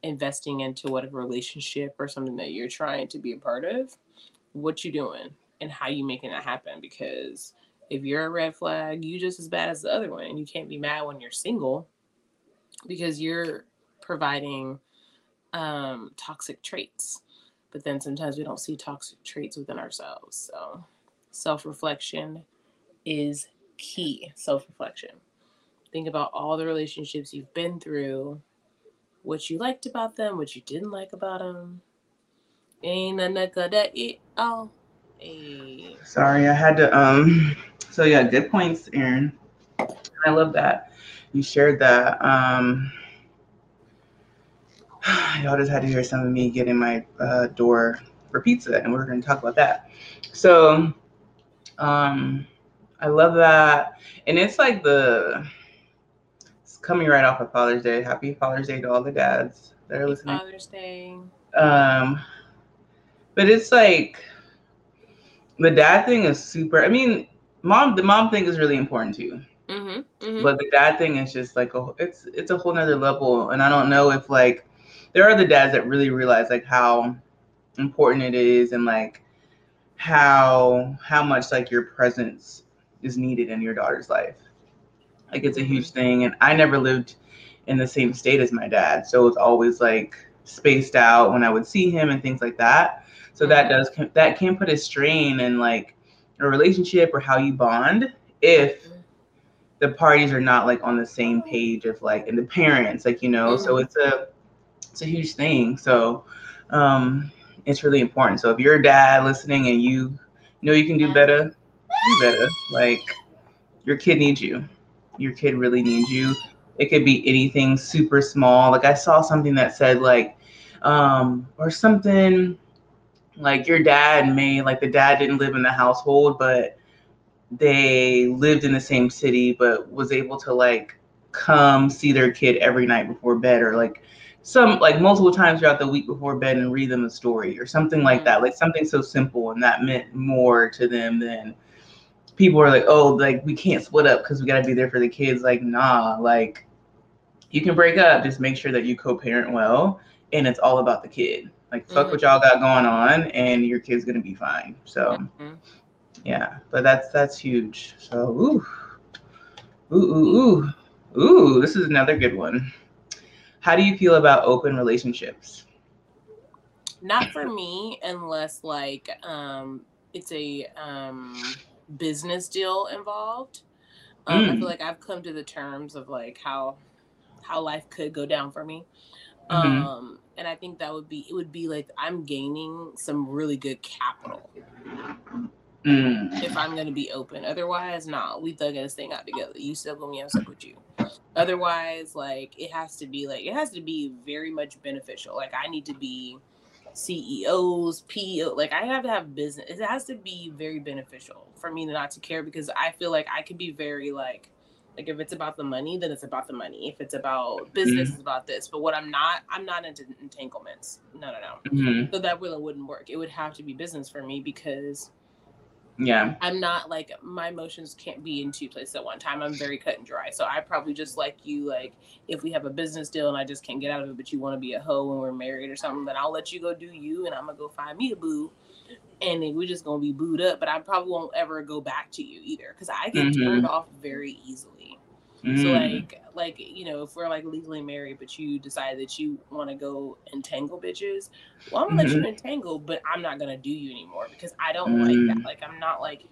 investing into whatever relationship or something that you're trying to be a part of, what you doing and how you making that happen. Because if you're a red flag, you just as bad as the other one. And you can't be mad when you're single because you're providing um, toxic traits. But then sometimes we don't see toxic traits within ourselves. So self reflection is key. Self reflection. Think about all the relationships you've been through what you liked about them, what you didn't like about them. Ain't nothing good at it all. Sorry, I had to. Um. So yeah, good points, Erin. I love that you shared that. Um. Y'all just had to hear some of me getting my uh, door for pizza, and we're going to talk about that. So, um, I love that, and it's like the coming right off of Father's Day. Happy Father's Day to all the dads that are listening. Father's Day. Um, but it's like the dad thing is super. I mean, mom, the mom thing is really important too. Mm-hmm, mm-hmm. But the dad thing is just like a, it's it's a whole nother level, and I don't know if like there are the dads that really realize like how important it is and like how how much like your presence is needed in your daughter's life like it's a huge thing. And I never lived in the same state as my dad. So it's always like spaced out when I would see him and things like that. So that mm-hmm. does that can put a strain in like a relationship or how you bond if mm-hmm. the parties are not like on the same page of like and the parents like you know so mm-hmm. it's a it's a huge thing so um it's really important so if you're a dad listening and you know you can do better do better like your kid needs you your kid really needs you. It could be anything super small. Like I saw something that said like, um, or something like your dad may like the dad didn't live in the household, but they lived in the same city, but was able to like come see their kid every night before bed or like some like multiple times throughout the week before bed and read them a story or something like that like something so simple and that meant more to them than people are like, oh, like we can't split up because we got to be there for the kids. Like, nah, like you can break up. Just make sure that you co-parent well, and it's all about the kid. Like, fuck mm-hmm. what y'all got going on, and your kid's gonna be fine. So, mm-hmm. yeah, but that's that's huge. So, ooh, ooh, ooh, ooh, ooh. This is another good one. How do you feel about open relationships? Not for me, unless like um, it's a um business deal involved. Um, mm. I feel mm. like I've come to the terms of like how how life could go down for me. Mm-hmm. Um, and I think that would be it would be like I'm gaining some really good capital. Mm. If I'm gonna be open. Otherwise, nah, we thugging this thing out together. You stuck with me, I'm stuck with you. Otherwise, like it has to be like it has to be very much beneficial. Like I need to be CEOs, PO. Like I have to have business. It has to be very beneficial for me not to care because I feel like I can be very like like if it's about the money, then it's about the money. If it's about business, mm-hmm. it's about this. But what I'm not, I'm not into entanglements. No, no, no. Mm-hmm. So that really wouldn't work. It would have to be business for me because yeah. I'm not like my emotions can't be in two places at one time. I'm very cut and dry. So i probably just like you like if we have a business deal and i just can't get out of it but you want to be a hoe when we're married or something then i'll let you go do you and i'm gonna go find me a boo. And then we're just gonna be booed up but i probably won't ever go back to you either because i get mm-hmm. turned off very easily mm. so like like you know if we're like legally married but you decide that you want to go entangle bitches well i'm gonna mm-hmm. let you mm-hmm. entangle but i'm not gonna do you anymore because i don't mm. like that mm. like i'm not like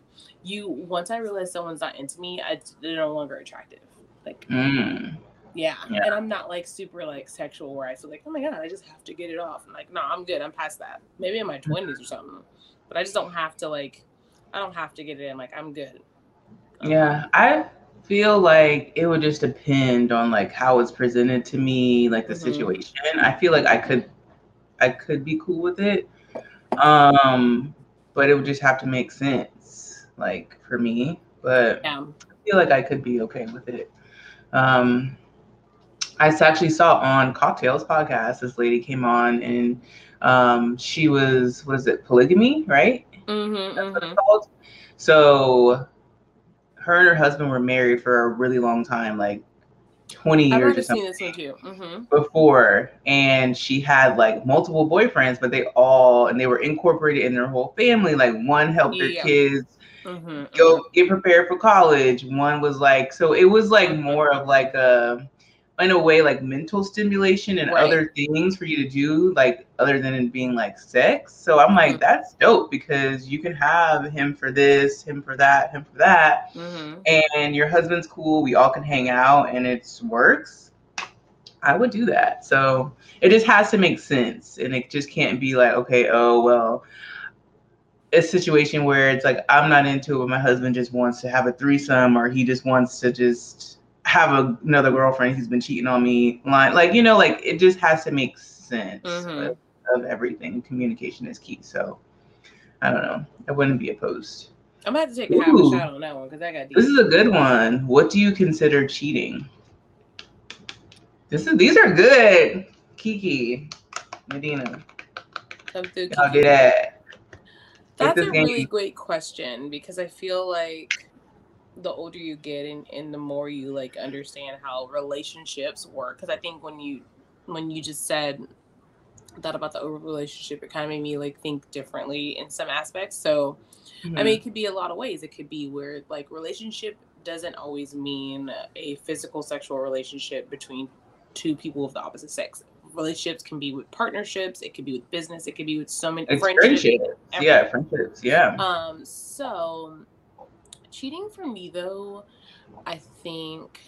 you once I realize someone's not into me, I, they're no longer attractive. Like, Mm. yeah. Yeah. and I'm not like super like sexual where I feel like, oh my god, I just have to get it off. I'm like, no, I'm good. I'm past that. Maybe in my twenties or something, but I just don't have to like, I don't have to get it in. Like, I'm good. Yeah, I feel like it would just depend on like how it's presented to me, like the Mhm. situation. I feel like I could I could be cool with it. Um, but it would just have to make sense, like for me. But Yeah. I feel like I could be okay with it. Um, I actually saw on Cocktails podcast, this lady came on and um, she was, what is it, polygamy, right? Mm-hmm, mm-hmm. So her and her husband were married for a really long time, like 20 I've years or something seen this too. Mm-hmm. before and she had like multiple boyfriends but they all and they were incorporated in their whole family like one helped their kids Mm-hmm. go get prepared for college one was like so it was like more of like a in a way like mental stimulation and Right. other things for you to do like other than it being like sex so i'm like Mhm. that's dope because you can have him for this him for that him for that Mm-hmm. and your husband's cool, we all can hang out and it works, I would do that. So it just has to make sense. And it just can't be like, okay, oh, well, a situation where it's like, I'm not into it, my husband just wants to have a threesome or he just wants to just have a, another girlfriend who's been cheating on me. Line. Like, you know, like it just has to make sense Mhm. of, of everything. Communication is key. So I don't know. I wouldn't be opposed. I'm gonna have to take a half a shot on that one because I got deep. This is a good one. What do you consider cheating? This is these are good. Kiki, Medina, Come through, Kiki. get that. That's a really great question because I feel like the older you get and, and the more you like understand how relationships work. Because I think when you when you just said that about the over relationship, it kind of made me like think differently in some aspects. So I Hmm. mean, it could be a lot of ways. It could be where like relationship doesn't always mean a physical sexual relationship between two people of the opposite sex. Relationships can be with partnerships. It could be with business. It could be with so many friendships. friendships. Yeah, friendships. Yeah. Um, so cheating for me though, I think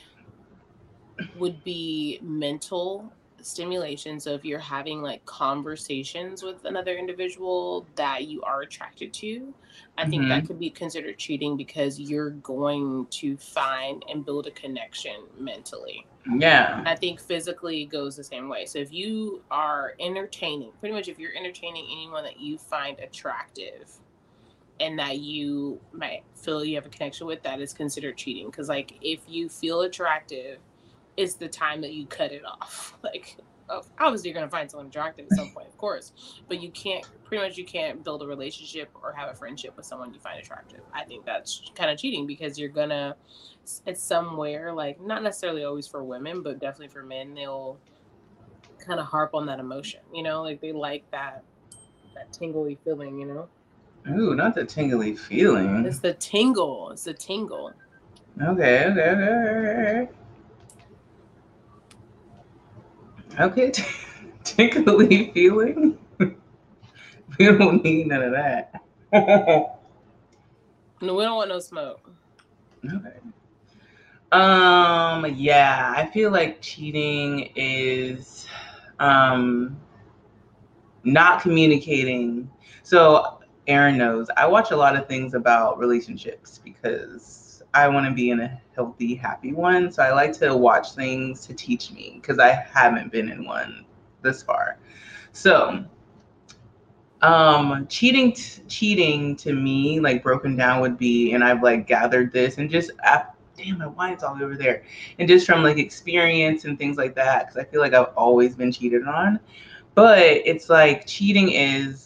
would be mental stimulation. So if you're having like conversations with another individual that you are attracted to, I think that mm-hmm. could be considered cheating because you're going to find and build a connection mentally. Yeah. I think physically it goes the same way. So if you are entertaining, pretty much if you're entertaining anyone that you find attractive and that you might feel you have a connection with, that is considered cheating. Because like if you feel attractive, it's the time that you cut it off. Like oh, obviously you're gonna find someone attractive at some point, of course, but you can't pretty much you can't build a relationship or have a friendship with someone you find attractive. I think that's kind of cheating because you're gonna it's somewhere like not necessarily always for women, but definitely for men, they'll kind of harp on that emotion. You know, like they like that that tingly feeling. You know, Ooh, not the tingly feeling. it's the tingle. It's the tingle. Okay, okay, okay, okay. Okay, t- tingly feeling. we don't need none of that. No, we don't want no smoke. Okay. Um. Yeah, I feel like cheating is um not communicating. So Erin knows I watch a lot of things about relationships because I want to be in a healthy, happy one. So I like to watch things to teach me because I haven't been in one this far. So um cheating t- cheating to me like broken down would be and i've like gathered this and just I, damn my wine's all over there and just from like experience and things like that because i feel like i've always been cheated on but it's like cheating is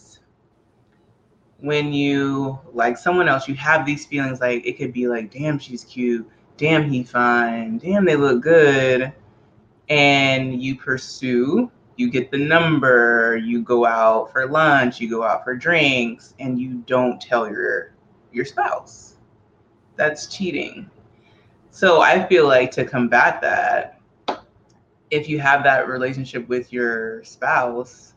when you like someone else you have these feelings like it could be like damn she's cute. Damn he fine. Damn they look good. And you pursue you get the number you go out for lunch you go out for drinks and you don't tell your your spouse. That's cheating. So i feel like to combat that if you have that relationship with your spouse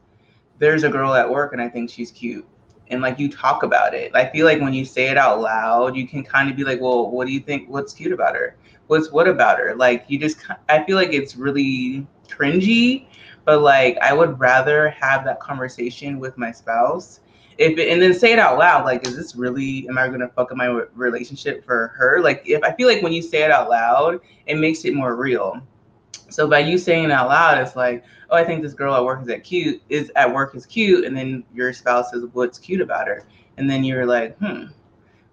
there's a girl at work and i think she's cute and like you talk about it. I feel like when you say it out loud, you can kind of be like, well, what do you think? What's cute about her? What's what about her? Like you just, I feel like it's really cringy, but like I would rather have that conversation with my spouse. If it, and then say it out loud, like, is this really? Am I gonna fuck up my relationship for her? Like, if I feel like when you say it out loud, it makes it more real. So by you saying it out loud, it's like, oh, I think this girl at work is at cute is at work is cute, and then your spouse says what's cute about her, and then you're like, hmm,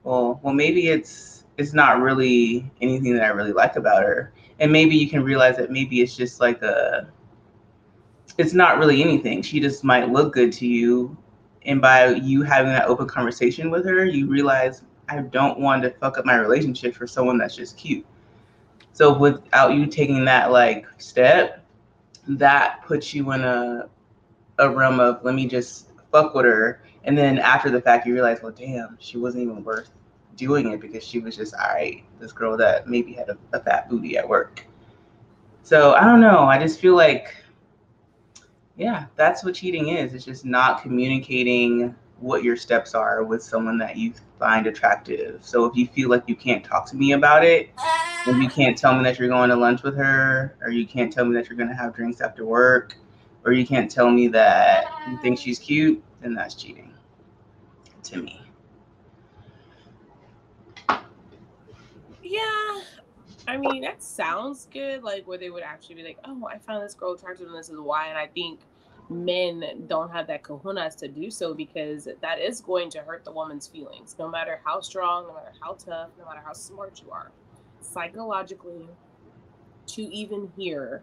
well, well maybe it's it's not really anything that I really like about her, and maybe you can realize that maybe it's just like a, it's not really anything. She just might look good to you, and by you having that open conversation with her, you realize I don't want to fuck up my relationship for someone that's just cute. So without you taking that like step, that puts you in a a realm of let me just fuck with her. And then after the fact you realize well damn she wasn't even worth doing it because she was just all right this girl that maybe had a, a fat booty at work. So i don't know. I just feel like yeah that's what cheating is. It's just not communicating what your steps are with someone that you find attractive so if you feel like you can't talk to me about it if you can't tell me that you're going to lunch with her, or you can't tell me that you're going to have drinks after work, or you can't tell me that you think she's cute, then that's cheating to me. Yeah. I mean, that sounds good. Like, where they would actually be like, oh, I found this girl attractive and this is why. And I think men don't have that kahunas to do so because that is going to hurt the woman's feelings, no matter how strong, no matter how tough, no matter how smart you are psychologically to even hear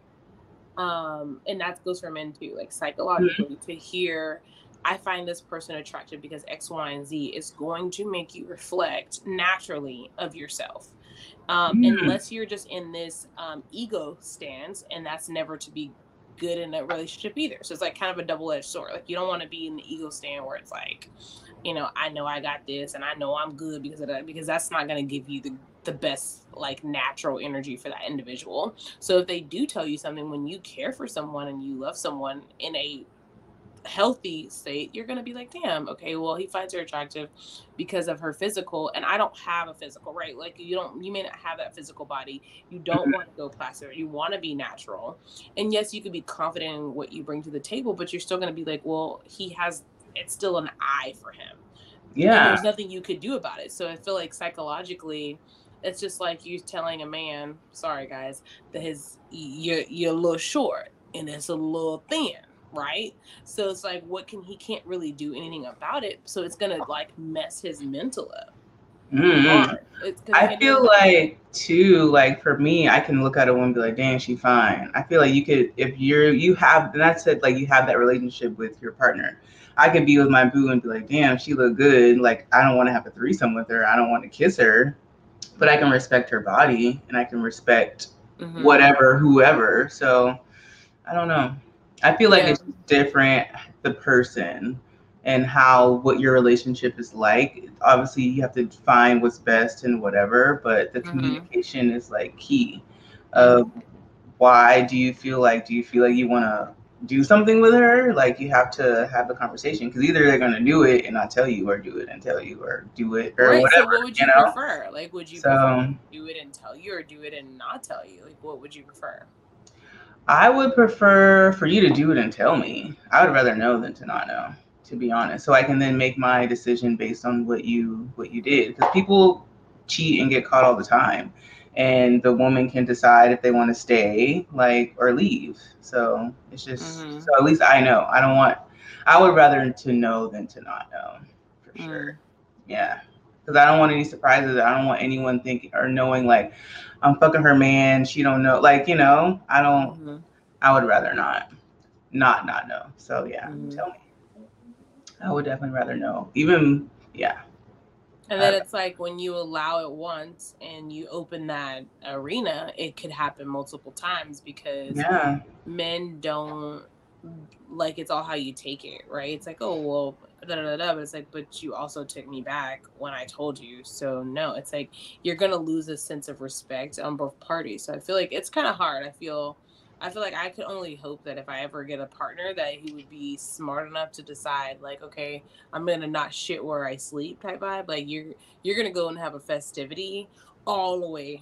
um and that goes for men too like psychologically mm-hmm. to hear i find this person attractive because x y and z is going to make you reflect naturally of yourself um mm-hmm. unless you're just in this um ego stance and that's never to be good in a relationship either so it's like kind of a double-edged sword like you don't want to be in the ego stand where it's like you know i know i got this and i know i'm good because of that because that's not going to give you the the best like natural energy for that individual. So if they do tell you something when you care for someone and you love someone in a healthy state, you're going to be like, damn, okay, well, he finds her attractive because of her physical, and I don't have a physical, right? Like, you don't, you may not have that physical body. You don't mm-hmm. want to go plastic. You want to be natural. And yes, you could be confident in what you bring to the table, but you're still going to be like, well, he has, it's still an eye for him. Yeah. And there's nothing you could do about it. So I feel like psychologically, it's just like you telling a man, sorry guys, that his you're you're a little short and it's a little thin, right? So it's like what can he can't really do anything about it. So it's gonna like mess his mental up. Mm-hmm. I feel like too, like for me, I can look at a woman and be like, "Damn, she fine." I feel like you could, if you're, you have, and I said like you have that relationship with your partner. I could be with my boo and be like, "Damn, she look good." Like I don't want to have a threesome with her. I don't want to kiss her, but I can respect her body and I can respect mm-hmm. whatever, whoever. So I don't know. I feel like yeah. it's different the person and how what your relationship is like. Obviously, you have to find what's best and whatever, but the mm-hmm. communication is like key. Of why do you feel like? Do you feel like you want to do something with her, like you have to have a conversation because either they're gonna do it and not tell you, or do it and tell you, or do it or right, whatever. So what would you, you know? prefer? Like, would you so, do it and tell you, or do it and not tell you? Like, what would you prefer? I would prefer for you to do it and tell me. I would rather know than to not know, to be honest. So I can then make my decision based on what you what you did. Because people cheat and get caught all the time and the woman can decide if they want to stay like or leave so it's just mm-hmm. so at least i know i don't want i would rather to know than to not know for mm. sure yeah because i don't want any surprises i don't want anyone thinking or knowing like i'm fucking her man she don't know like you know i don't mm-hmm. i would rather not not not know so yeah mm-hmm. tell me i would definitely rather know even yeah and then it's like when you allow it once and you open that arena, it could happen multiple times because yeah. men don't like it's all how you take it, right? It's like, oh well, da, da, da, but it's like, but you also took me back when I told you. So no, it's like you're gonna lose a sense of respect on both parties. So I feel like it's kind of hard. I feel I feel like I could only hope that if I ever get a partner that he would be smart enough to decide like, okay, I'm gonna not shit where I sleep type vibe. Like you're you're gonna go and have a festivity all the way.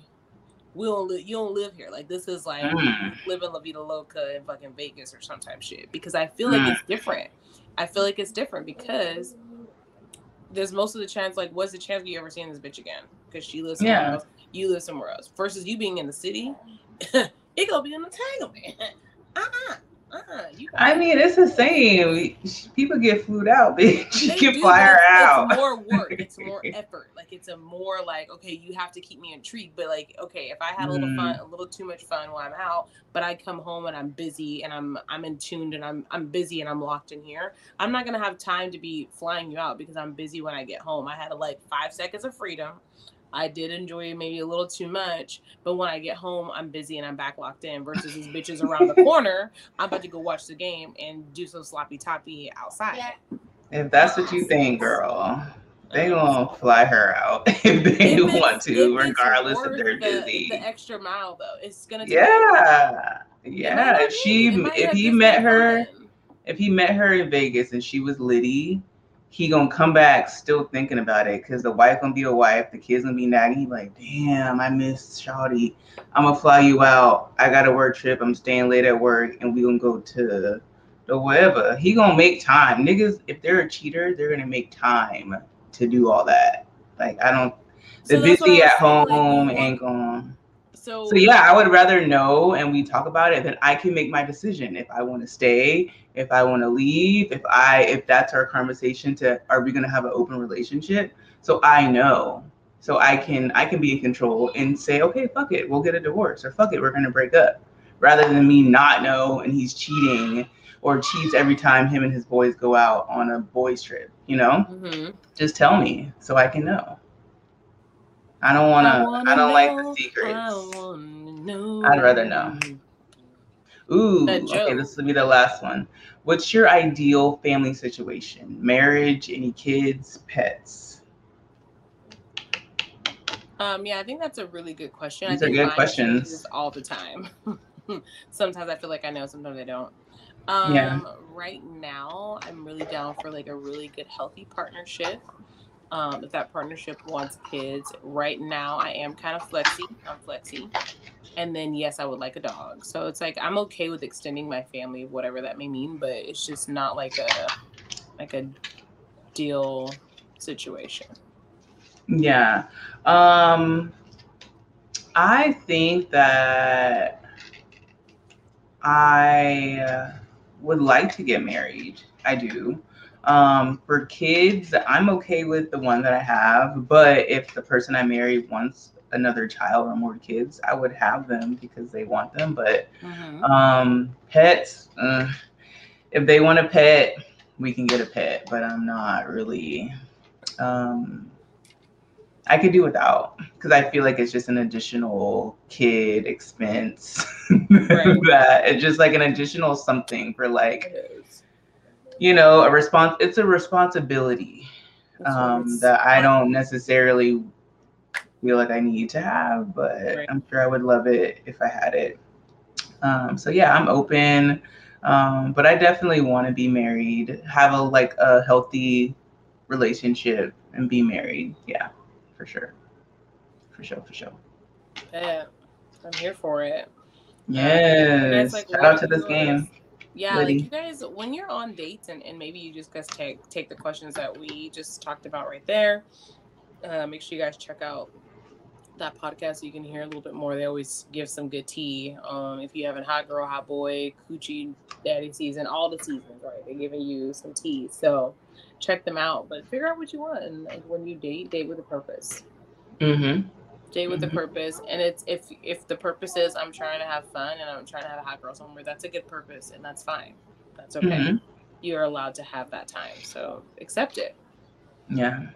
We don't li- you don't live here. Like this is like Mm. living La Vida Loca in fucking Vegas or some type shit. Because I feel like Mm. it's different. I feel like it's different because there's most of the chance like what's the chance you ever seeing this bitch again? Because she lives somewhere Yeah. else, you live somewhere else. Versus you being in the city, it gonna be an entanglement. Uh-uh. Uh-uh. You I mean, it's the same. People get food out, bitch. You fly her out. It's more work. It's more effort. Like it's a more like okay, you have to keep me intrigued. But like okay, if I had a little Mm. fun, a little too much fun while I'm out, but I come home and I'm busy and I'm I'm in tuned and I'm I'm busy and I'm locked in here. I'm not gonna have time to be flying you out because I'm busy when I get home. I had like five seconds of freedom. I did enjoy it maybe a little too much, but when I get home, I'm busy and I'm back locked in. Versus these bitches around the corner, I'm about to go watch the game and do some sloppy toppy outside. If that's what you think, girl, they um, gonna fly her out if they If want to, regardless if worth they're the, busy. The extra mile though, it's gonna. Take Yeah, It yeah. If she, if he met her, if he met her in Vegas and she was litty, he gonna come back still thinking about it because the wife gonna be a wife, the kids gonna be nagging. He like, damn, I miss Shawty. I'm gonna fly you out. I got a work trip. I'm staying late at work, and we gonna go to the whatever. He gonna make time. Niggas, if they're a cheater, they're gonna make time to do all that. Like I don't. The So that's busy at like, home want- ain't going. So, So yeah, I would rather know and we talk about it, then I can make my decision if I want to stay, if I want to leave, if I if that's our conversation to are we gonna have an open relationship? So I know. So I can I can be in control and say, okay, fuck it, we'll get a divorce or fuck it, we're gonna break up. Rather than me not know and he's cheating or cheats every time him and his boys go out on a boys trip, you know? Mhm. Just tell me so I can know. I don't wanna I, wanna don't like the secrets. I. I'd rather know. Ooh, okay, this will be the last one. What's your ideal family situation? Marriage, any kids, pets? Um, yeah, I think that's a really good question. These I are think good questions. all the time. sometimes I feel like I know, sometimes I don't. Um, Yeah. Right now, I'm really down for like a really good, healthy partnership. Um, if that partnership wants kids, right now I am kind of flexy. I'm flexy, and then yes, I would like a dog. So it's like I'm okay with extending my family, whatever that may mean, but it's just not like a like a deal situation. Yeah. Um I think that I uh, would like to get married. I do. Um, for kids, I'm okay with the one that I have, but if the person I marry wants another child or more kids, I would have them because they want them. But Mhm. um, pets, uh, if they want a pet, we can get a pet, but I'm not really. Um, I could do without because I feel like it's just an additional kid expense. Right. that it's just like an additional something for like you know a response. It's a responsibility um, that I don't necessarily feel like I need to have, but Right. I'm sure I would love it if I had it. Um, so yeah, I'm open, um, but I definitely want to be married, have a like a healthy relationship, and be married. Yeah, for sure, for sure, for sure. Yeah, I'm here for it. Yes, like, shout out to this game. Yeah, Liddy. like you guys, when you're on dates and, and maybe you just guys take take the questions that we just talked about right there. Uh, make sure you guys check out that podcast so you can hear a little bit more. They always give some good tea. Um, if you have a hot girl, hot boy, coochie daddy season, all the seasons, right? They're giving you some tea. So check them out. But figure out what you want and like when you date, date with a purpose. Mm-hmm. Date with Mhm. a purpose. And it's if if the purpose is I'm trying to have fun and I'm trying to have a hot girl somewhere, that's a good purpose and that's fine. That's okay. Mhm. You're allowed to have that time. So accept it. Yeah,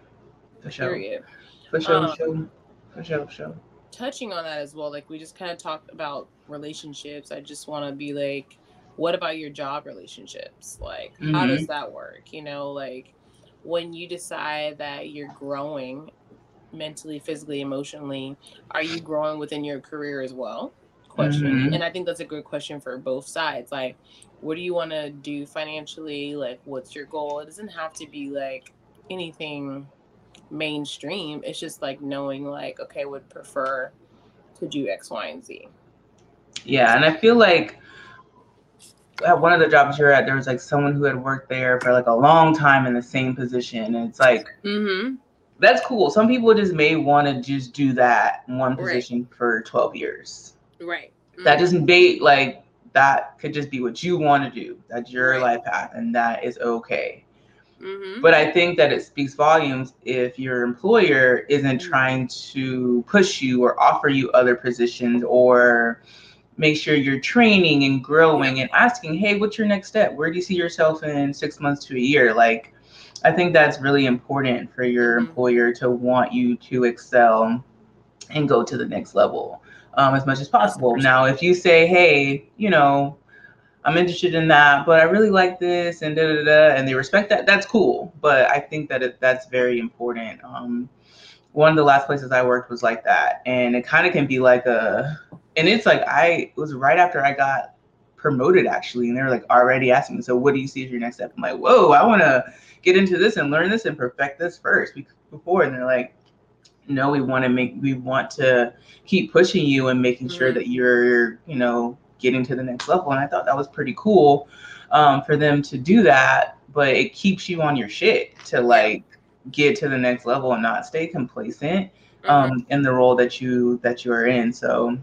for sure, Period. for sure, Um, for sure, for sure, for sure. touching on that as well, like we just kind of talked about relationships. I just want to be like, what about your job relationships? Like, how Mhm. does that work? You know, like when you decide that you're growing mentally, physically, emotionally, are you growing within your career as well? question. Mhm. And I think that's a good question for both sides. Like, what do you want to do financially? Like, what's your goal? It doesn't have to be like anything mainstream. It's just like knowing, like, okay, would prefer to do X, Y, and Z. Yeah, and I feel like at one of the jobs you're at, there was like someone who had worked there for like a long time in the same position, and it's like Mm-hmm. that's cool. Some people just may want to just do that in one Right. position for 12 years. Right. That doesn't bait like that could just be what you want to do. That's your Right. life path, and that is okay. Mm-hmm. But I think that it speaks volumes if your employer isn't Mhm. trying to push you or offer you other positions or make sure you're training and growing and asking, hey, what's your next step? Where do you see yourself in six months to a year? Like, I think that's really important for your Mhm. employer to want you to excel and go to the next level um, as much as possible. Now, if you say, hey, you know, I'm interested in that, but I really like this and da da da, and they respect that. That's cool, but I think that it, that's very important. Um, one of the last places I worked was like that, and it kind of can be like a, and it's like I it was right after I got promoted actually, and they were like already asking me, so what do you see as your next step? I'm like, whoa, I want to get into this and learn this and perfect this first before, and they're like. No, we want to make we want to keep pushing you and making sure Mhm. that you're, you know, getting to the next level. And I thought that was pretty cool um, for them to do that. But it keeps you on your shit to like get to the next level and not stay complacent Mm-hmm. um, in the role that you that you are in. So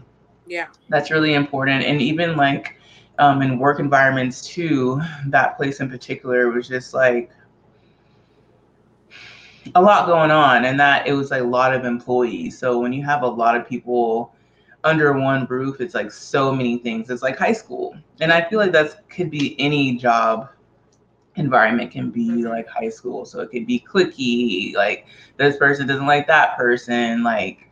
yeah. that's really important. And even like um, in work environments too, that place in particular was just like a lot going on, and that it was like a lot of employees. So when you have a lot of people under one roof, it's like so many things. It's like high school, and I feel like that could be any job environment can be Mhm. like high school. So it could be clicky, like this person doesn't like that person, like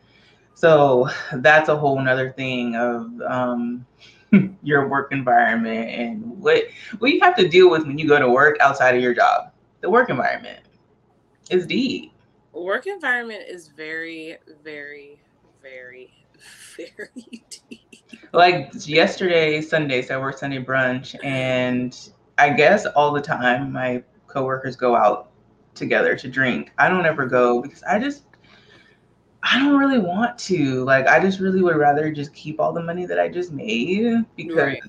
so that's a whole nother thing of um, your work environment and what what you have to deal with when you go to work outside of your job. The work environment is deep. Work environment is very, very, very, very deep. Like yesterday, Sunday, so I worked Sunday brunch, and I guess all the time my coworkers go out together to drink. I don't ever go because I just I don't really want to. Like I just really would rather just keep all the money that I just made because Right.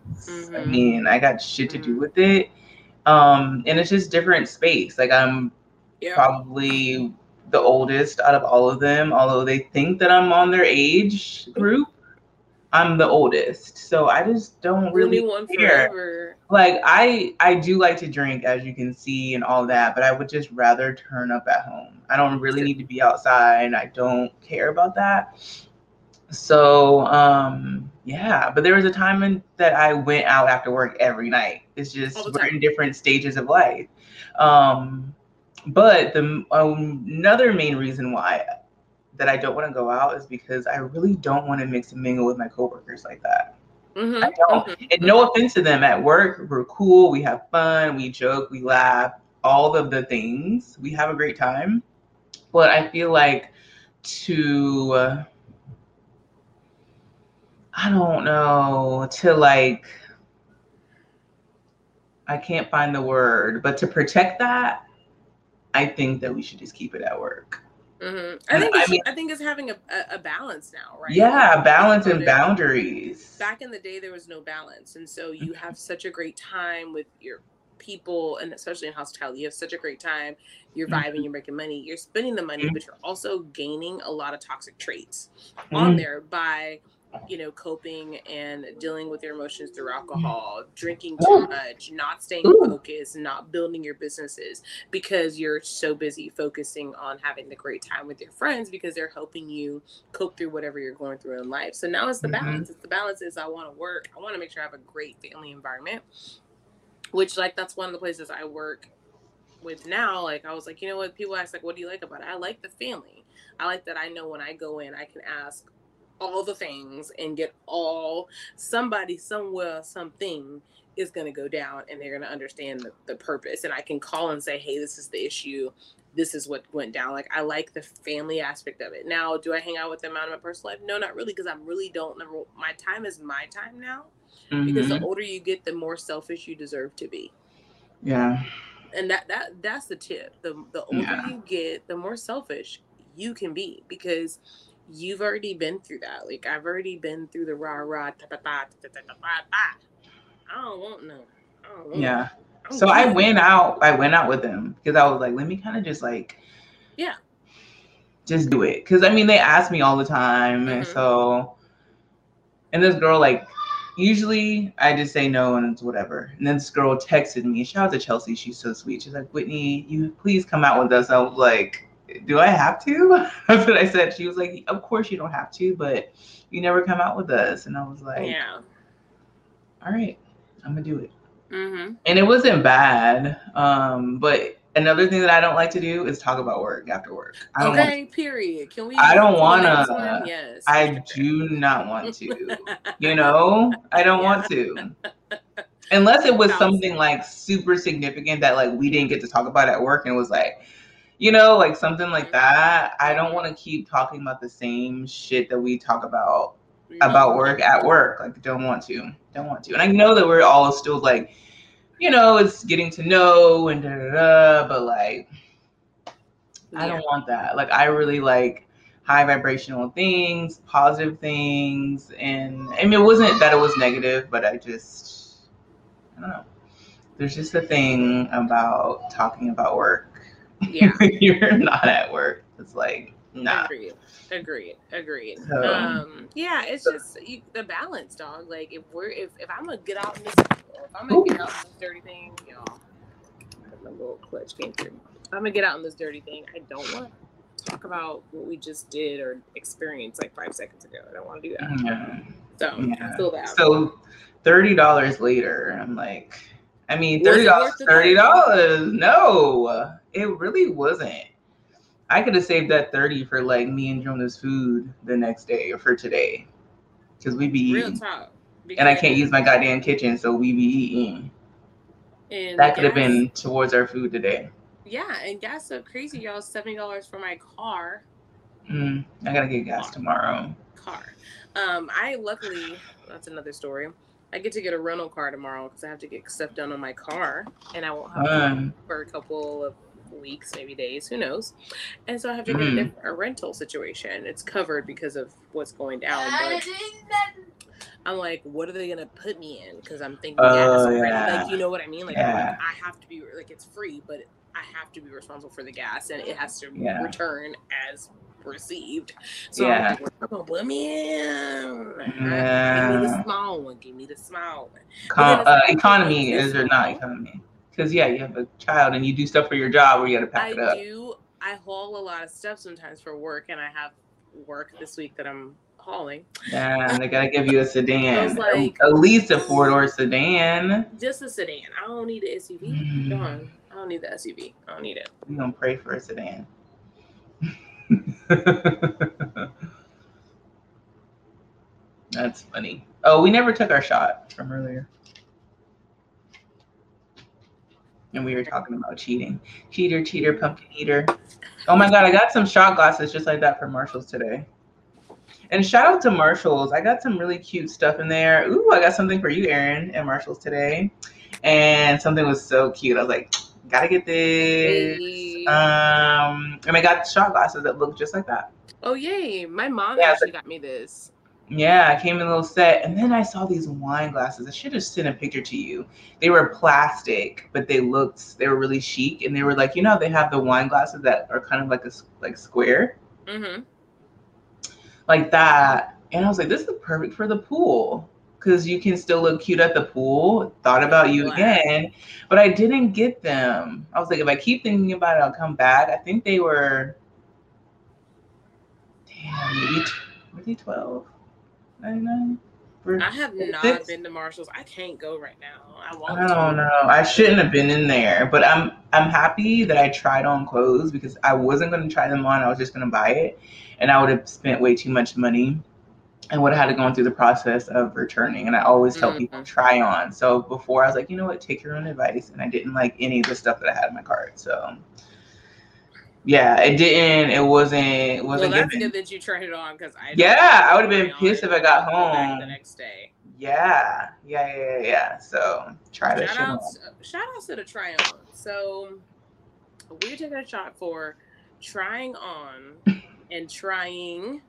I Mhm. mean I got shit to do Mhm. with it. Um and it's just different space. Like I'm Yeah. probably the oldest out of all of them, although they think that I'm on their age group. I'm the oldest. So I just don't really care. forever. Like I I do like to drink as you can see and all that, but I would just rather turn up at home. I don't really need to be outside. And I don't care about that. So um yeah, but there was a time in, that I went out after work every night. It's just we're in different stages of life. Um but the um, another main reason why that I don't want to go out is because I really don't want to mix and mingle with my coworkers like that. Mhm, I don't. mhm, And no offense to them at work, we're cool, we have fun, we joke, we laugh, all of the things. We have a great time. But I feel like to uh, I don't know, to like I can't find the word, but to protect that, I think that we should just keep it at work. mhm. I think I it's, mean- I think it's having a, a, balance now, right? Yeah, Like, balance and boundaries. back in the day there was no balance and so you have such a great time with your people and especially in hospitality you have such a great time you're vibing you're making money you're spending the money Mhm. but you're also gaining a lot of toxic traits on Mhm. there by you know coping and dealing with your emotions through alcohol drinking too much not staying focused not building your businesses because you're so busy focusing on having the great time with your friends because they're helping you cope through whatever you're going through in life. So now it's the Mhm. balance. It's the balance is I want to work. I want to make sure I have a great family environment, which like that's one of the places I work with now. Like I was like, you know what? People ask like, what do you like about it? I like the family. I like that I know when I go in, I can ask all the things and get all somebody somewhere something is going to go down and they're going to understand the, the purpose and i can call and say hey this is the issue this is what went down. Like I like the family aspect of it. Now, do I hang out with them out of my personal life? No, not really, because I really don't. Number my time is my time now. Mm-hmm. Because the mm-hmm. older you get, the more selfish you deserve to be. Yeah. And that that that's the tip. The the older yeah. you get, the more selfish you can be because you've already been through that. Like I've already been through the rah rah ta ta ta ta ta ta. I don't want no. Don't want yeah. So I went out. I went out with them because I was like, let me kind of just like, yeah, just do it. Because I mean, they ask me all the time, mm-hmm. and so, and this girl like, usually I just say no and it's whatever. And then this girl texted me. Shout out to Chelsea. She's so sweet. She's like, Whitney, you please come out with us. I was like, do I have to? That's what I said. She was like, of course you don't have to, but you never come out with us. And I was like, yeah. All right, I'm gonna do it. Mm-hmm. And it wasn't bad. Um, but another thing that I don't like to do is talk about work after work. I don't okay, want, period. Can we? I don't want to. Yes. I do not want to. you know, I don't yeah. want to. Unless it was something like super significant that like we didn't get to talk about at work and it was like, you know, like something like that. I don't want to keep talking about the same shit that we talk about about work at work. Like, don't want to, don't want to. And I know that we're all still like, you know, it's getting to know and da da da, but like, I don't want that. Like, I really like high vibrational things, positive things, and I mean, it wasn't that it was negative, but I just, I don't know. There's just a thing about talking about work. Yeah, you're not at work. It's like, nah. Agreed. Agreed. Agreed. So, um, yeah, it's just you, the balance, dog. Like if we're if, if I'm gonna get out in this, if I'm gonna Ooh. get out in this dirty thing, y'all. My little clutch came through. If I'm gonna get out in this dirty thing. I don't want to talk about what we just did or experienced like five seconds ago. I don't want to do that. Yeah. So yeah. I feel that. So thirty dollars later, I'm like, I mean, thirty dollars. Thirty dollars? No, it really wasn't. I could have saved that 30 for like me and Jonah's food the next day or for today. Because we be Real eating. Talk. and I can't use my goddamn kitchen, so we be eating. And that could have been towards our food today. Yeah, and gas so crazy, y'all. Seventy dollars for my car. Mm, I gotta get gas tomorrow. Car. Um, I luckily that's another story. I get to get a rental car tomorrow because I have to get stuff done on my car, and I won't have um, for a couple of weeks, maybe days, who knows? And so I have to mm. get a, hmm. rental situation. It's covered because of what's going down. But I'm like, what are they gonna put me in? Because I'm thinking, oh, yeah. like you know what I mean? Like, yeah. like, I have to be like it's free, but I have to be responsible for the gas, and it has to yeah. return as received. So yeah. I'm like, gonna put me in. Yeah. Give me the small one. Give me the small one. Com- uh, economy is or not economy? because yeah, you have a child and you do stuff for your job where you got to pack I it up. I do. I haul a lot of stuff sometimes for work, and I have work this week that I'm hauling. Yeah, and they gotta give you a sedan. Like, at least a four door sedan. Just a sedan. I don't need the SUV. Mm. I don't need the SUV. I don't need it. We gonna pray for a sedan. That's funny. Oh, we never took our shot from earlier. and we were talking about cheating. Cheater, cheater, pumpkin eater. Oh my god, I got some shot glasses just like that from Marshalls today. And shout out to Marshalls. I got some really cute stuff in there. Ooh, I got something for you, Erin, at Marshalls today. And something was so cute. I was like, gotta get this. Hey. Um, and I got shot glasses that look just like that. Oh yay! My mom yeah, actually got me this. Yeah, I came in a little set, and then I saw these wine glasses. I should have sent a picture to you. They were plastic, but they looked they were really chic, and they were like you know they have the wine glasses that are kind of like a like square, mm-hmm. like that. And I was like, this is perfect for the pool because you can still look cute at the pool. Thought about you again, but I didn't get them. I was like, if I keep thinking about it, I'll come back. I think they were, damn, maybe were they twelve? 99 I have not six? been to Marshalls. I can't go right now. I want. I don't know. I shouldn't have been in there, but I'm I'm happy that I tried on clothes because I wasn't going to try them on. I was just going to buy it, and I would have spent way too much money, and would have had to go through the process of returning. And I always tell mm-hmm. people try on. So before I was like, you know what, take your own advice, and I didn't like any of the stuff that I had in my cart. So Yeah, it didn't. It wasn't. It wasn't well, that's given. good that you tried it on because I. Yeah, I would have been pissed if I got and go back home. the next day. Yeah, yeah, yeah, yeah. So try that Shout shit. on. shout outs to the try on. So we're taking a shot for trying on and trying.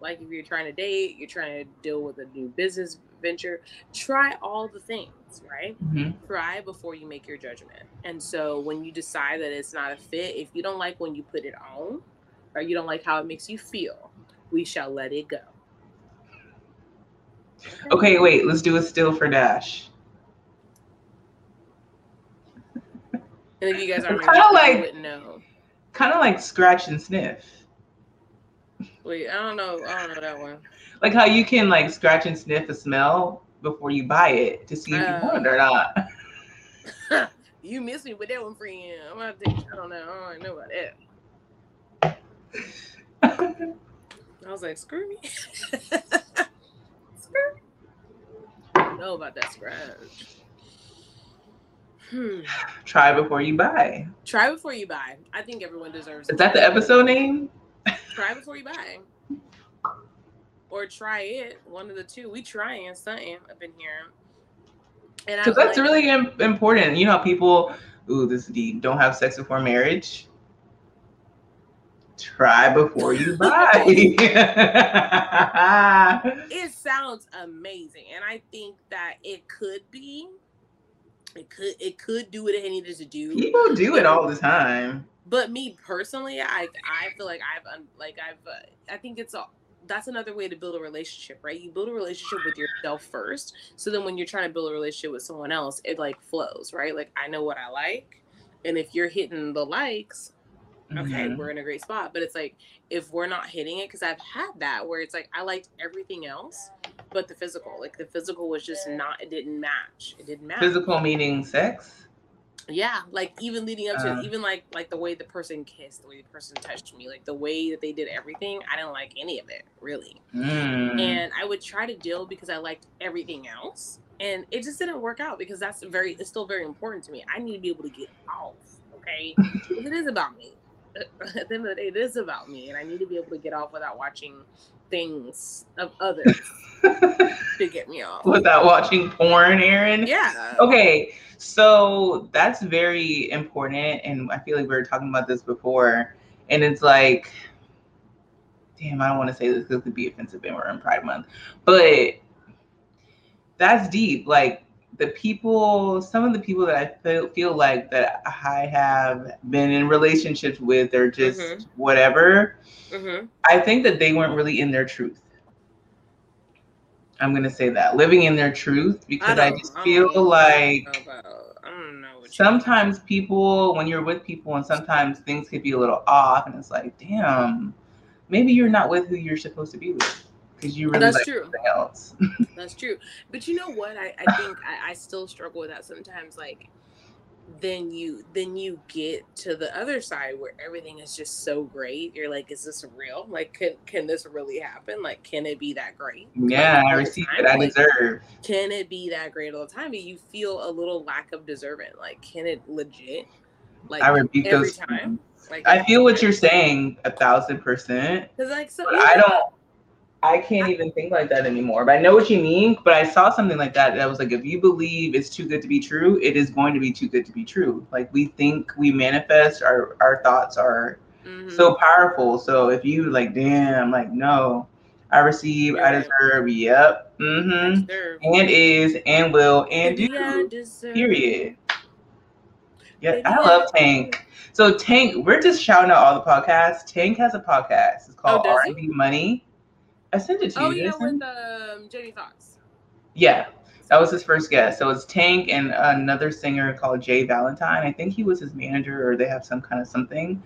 Like if you're trying to date, you're trying to deal with a new business venture. Try all the things, right? Mhm. Try before you make your judgment. And so when you decide that it's not a fit, if you don't like when you put it on, or you don't like how it makes you feel, we shall let it go. Okay, wait. Let's do a still for Dash. And if you guys aren't Kinda like- wouldn't. Kind of like scratch and sniff. Wait, I don't know. I don't know that one. Like how you can like scratch and sniff a smell before you buy it to see if you want it or not. you missed me with that one, friend. I'm gonna take. I don't know. I don't know about that. I was like, screw me. screw me. Know about that scratch. Hmm. Try before you buy. Try before you buy. I think everyone deserves. Is that the episode name? Try before you buy. Or try it. One of the two. We trying something up in here. And Because that's like- really im- important. You know how people, ooh, this is deep, don't have sex before marriage? Try before you buy. it sounds amazing and i think that it could be it could it could do what it needed to do. People do it all the time. but me personally i i feel like i've like i've uh, i think it's a that's another way to build a relationship right? You build a relationship with yourself first so then when you're trying to build a relationship with someone else it like flows right? Like i know what i like and if you're hitting the likes okay, Mhm. we're in a great spot. But it's like if we're not hitting it, because I've had that where it's like I liked everything else, but the physical, like the physical was just not. It didn't match. It didn't match. Physical meaning sex. Yeah, like even leading up to it, even like like the way the person kissed, the way the person touched me, like the way that they did everything. I didn't like any of it really, Mm. and I would try to deal because I liked everything else. And it just didn't work out because that's very, it's still very important to me. I need to be able to get off, okay? it is about me. At the end of the day, it is about me, and I need to be able to get off without watching things of others to get me off. Without watching porn, Erin. Yeah. Okay, so that's very important, and I feel like we were talking about this before, and it's like, damn, I don't want to say this because it could be offensive, and we're in Pride Month, but that's deep. Like the people, some of the people that I feel feel like that I have been in relationships with, they're just Mhm. whatever. hmm I think that they weren't really in their truth. I'm gonna say that living in their truth because I, don't- just feel like about- I don't know. What you- sometimes people, when you're with people, and sometimes things could be a little off, and it's like, damn, maybe you're not with who you're supposed to be with because you really That's like true. something else. That's true. But you know what? I, I think I, I still struggle with that sometimes. Like, then you then you get to the other side where everything is just so great. You're like, is this real? Like, can can this really happen? Like, can it be that great? yeah, Like, I the what I Like, deserve. Can it be that great all the time? But you feel a little lack of deserving. Like, can it legit? Like I rebuke every those. time. Like I feel what you're saying a thousand percent. Because like so, But I don't. I can't even think like that anymore. But I know what you mean. But I saw something like that that was like, if you believe it's too good to be true, it is going to be too good to be true. Like we think we manifest our our thoughts are Mhm. so powerful. So if you like, damn, like no, I receive, I deserve. Yep. Mm-hmm. Deserve. And is and will and do. Period. Yeah, I love Tank. So Tank, we're just shouting out all the podcasts. Tank has a podcast. It's called Oh, R and B Money. I sent it to Oh you. Oh yeah, with um, Jamie Foxx. Yeah, that was his first guest. So it's Tank and another singer called Jay Valentine. I think he was his manager, or they have some kind of something.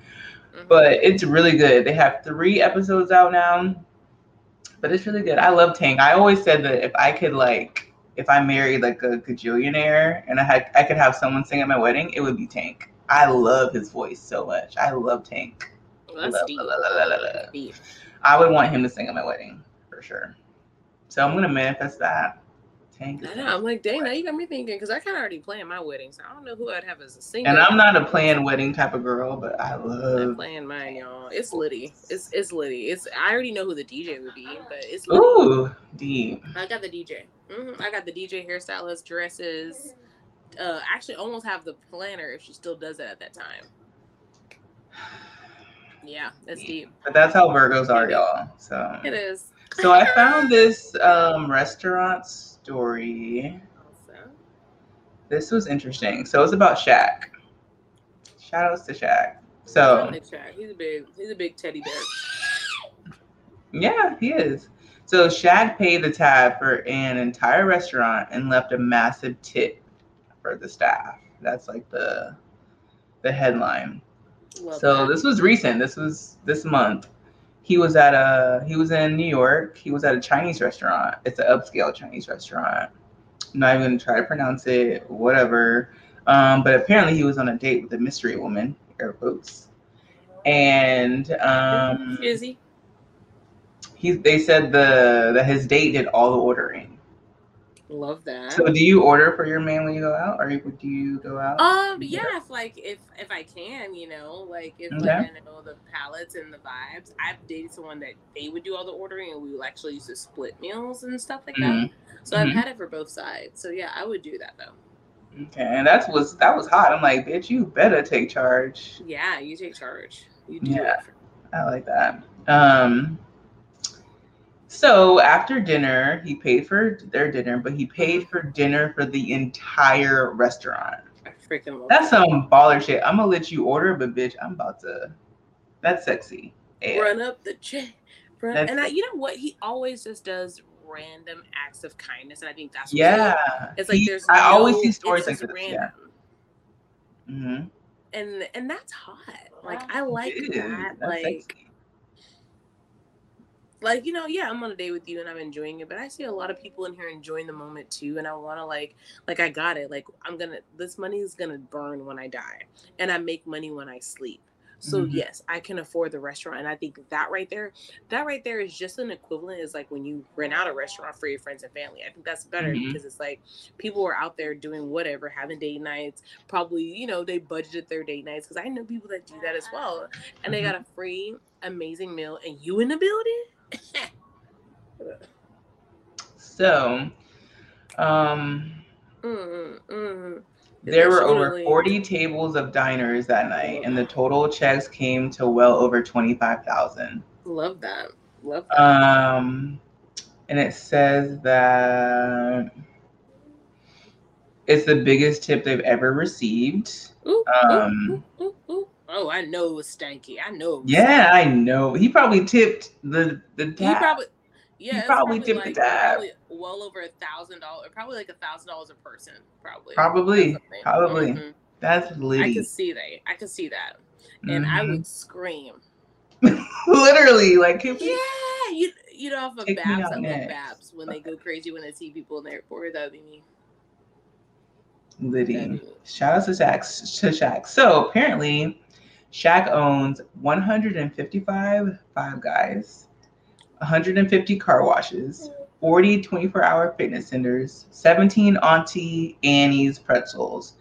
Mhm. But it's really good. They have three episodes out now, but it's really good. I love Tank. I always said that if I could like, if I married like a gajillionaire and I had, I could have someone sing at my wedding, it would be Tank. I love his voice so much. I love Tank. Well, that's La, deep. la, la, la, la, la. Deep. I would want him to sing at my wedding for sure. So I'm gonna manifest that. Tank. I know. I'm like, dang, now you got me thinking because I kind of already planned my wedding, so I don't know who I'd have as a singer. And I'm not a planned wedding type of girl, but I love. playing mine, y'all. It's Liddy. It's it's litty. It's I already know who the DJ would be, but it's litty. Ooh, deep. I got the DJ. hmm I got the DJ hairstylist, dresses. Uh, actually, almost have the planner if she still does it at that time. Yeah, that's deep. But that's how Virgos are, y'all. So. It is. So I found this um, restaurant story. Awesome. This was interesting. So it's about Shaq. Shout outs to Shaq. So Shaq, he's a big, he's a big teddy bear. yeah, he is. So Shaq paid the tab for an entire restaurant and left a massive tip for the staff. That's like the the headline. Love So that. this was recent. This was this month. He was at a he was in New York. He was at a Chinese restaurant. It's an upscale Chinese restaurant. I'm not even gonna try to pronounce it, whatever. Um, but apparently he was on a date with a mystery woman, air quotes. And um is he? he they said the that his date did all the ordering. Love that. So do you order for your man when you go out, or do you go out? Um, yeah, if like if if I can, you know, like if like Okay. I know the palettes and the vibes. I've dated someone that they would do all the ordering and we would actually used to split meals and stuff like that. Mhm. So I've Mhm. had it for both sides. So yeah, I would do that though. Okay, and that was that was hot. I'm like, bitch, you better take charge. Yeah, you take charge. You do Yeah. it. I like that. Um, so after dinner, he paid for their dinner, but he paid for dinner for the entire restaurant. I freaking love That's some baller shit. I'm gonna let you order, but bitch, I'm about to. That's sexy. Yeah. Run up the check. Run. That's- And I, you know what? He always just does random acts of kindness, and I think that's Yeah. It's like He- there's. I always no- see stories like this. Yeah. random. hmm and and that's hot. Like I like that. Like like you know, yeah, I'm on a date with you and I'm enjoying it, but I see a lot of people in here enjoying the moment too, and I want to like like I got it. Like I'm gonna this money is gonna burn when I die, and I make money when I sleep. So Mhm. yes, I can afford the restaurant, and I think that right there, that right there is just an equivalent is like when you rent out a restaurant for your friends and family. I think that's better Mhm. because it's like people are out there doing whatever, having date nights. Probably you know they budgeted their date nights because I know people that do that as well, and they Mhm. got a free amazing meal, and you in the building. So, um, mm, mm. There were over 40 tables of diners that night, and the total checks came to well over 25,000. Love that. Love that. Um, and it says that it's the biggest tip they've ever received. Ooh, um, ooh, ooh. Oh, I know it was stanky. I know. Yeah, I know. He probably tipped the the He tab. probably, yeah, he probably tipped the tab. Probably well over a thousand dollars, probably like a thousand dollars a person, probably. Probably, probably. Mhm. That's I could see that. I could see that, and I Mhm. would scream. literally like Yeah, you you know off of Babs. I love next. Babs when they go crazy when they see people in the airport. That'd be me. Liddy. That'd be me. Shout out to Shaq. To Shaq. So apparently, Shaq owns 155 Five Guys, 150 car washes, 40 24-hour fitness centers, 17 Auntie Anne's pretzels,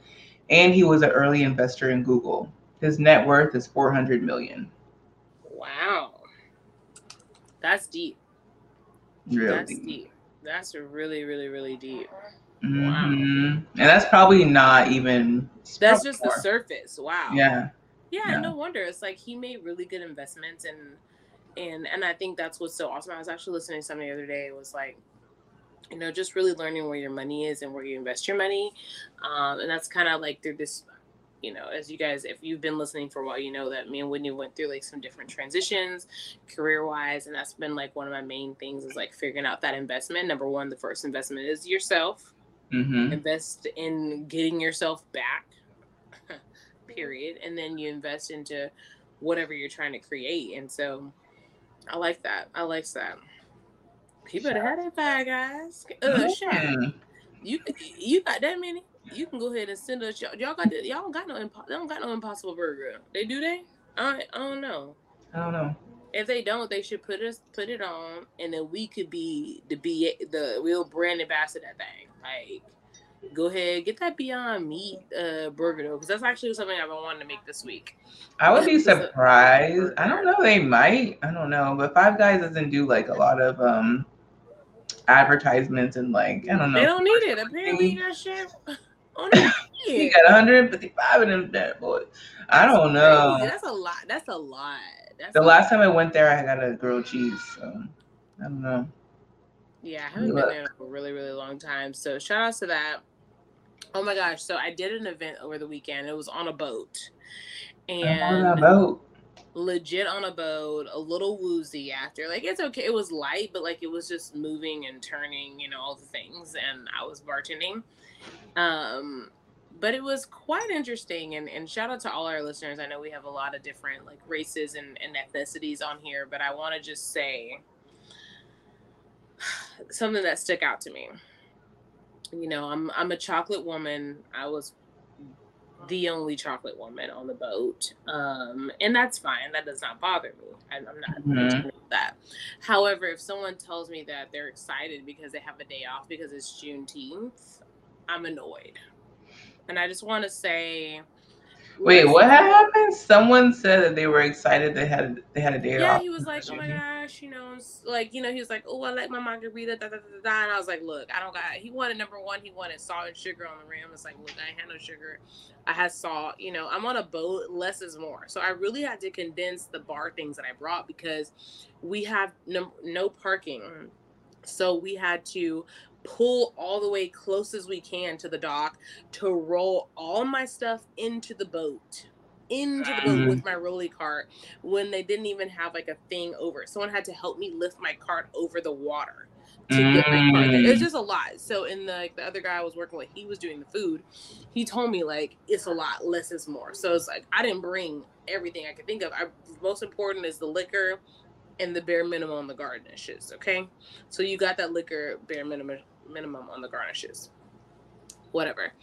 and he was an early investor in Google. His net worth is 400 million. Wow, that's deep. Real that's deep. That's really, really, really deep. Mhm. And that's probably not even. That's just the surface. Wow. Yeah. Yeah, Yeah. no wonder. It's like he made really good investments and and and I think that's what's so awesome. I was actually listening to something the other day. It was like, you know, just really learning where your money is and where you invest your money. Um, and that's kind of like through this, you know, as you guys, if you've been listening for a while, you know that me and Whitney went through like some different transitions career wise. And that's been like one of my main things is like figuring out that investment. Number one, the first investment is yourself hmm invest in getting yourself back period and then you invest into whatever you're trying to create and so i like that. I like that. People that had that five guys. Uh you you got that many? You can go ahead and send us y'all, y'all got the, y'all don't got no impo- they don't got no impossible burger. They do they? I, I don't know. I don't know. If they don't, they should put us put it on, and then we could be the be the real brand ambassador that thing. Like, go ahead, get that Beyond Meat uh, burger though, because that's actually something I've been wanting to make this week. I would be surprised. I don't know. They might. I don't know. But Five Guys doesn't do like a lot of um advertisements and like I don't know. They don't need it. Apparently, that shit. he got 155 of them bad boys. I don't know. That's a lot. That's a lot. That's the a last lot. time I went there, I got a grilled cheese. So I don't know. Yeah, I haven't been there for a really, really long time. So shout outs to that. Oh my gosh. So I did an event over the weekend. It was on a boat. And on a boat. legit on a boat, a little woozy after. Like it's okay. It was light, but like it was just moving and turning, you know, all the things. And I was bartending. Um, but it was quite interesting and, and shout out to all our listeners. I know we have a lot of different like races and, and ethnicities on here, but I want to just say something that stuck out to me. You know, I'm I'm a chocolate woman. I was the only chocolate woman on the boat, um, and that's fine. That does not bother me. I, I'm not Mhm. that. However, if someone tells me that they're excited because they have a day off because it's Juneteenth, I'm annoyed. And I just want to say, Wait, what happened? Someone said that they were excited they had they had a day Yeah, off. he was like, "Oh my gosh," you know, like you know, he was like, "Oh, I like my margarita." Da, da, da, da, da. And I was like, "Look, I don't got." He wanted number one. He wanted salt and sugar on the rim. It's like, look, I ain't had no sugar. I had salt. You know, I'm on a boat. Less is more. So I really had to condense the bar things that I brought because we have no, no parking. So we had to pull all the way close as we can to the dock to roll all my stuff into the boat into the boat with my rolly cart when they didn't even have like a thing over it. Someone had to help me lift my cart over the water to get my cart there. It was Mm. just a lot. So in the like the other guy I was working with, he was doing the food. He told me like it's a lot, less is more. So it's like I didn't bring everything I could think of. I most important is the liquor and the bare minimum on the garnishes. Okay, so you got that liquor bare minimum minimum on the garnishes. Whatever.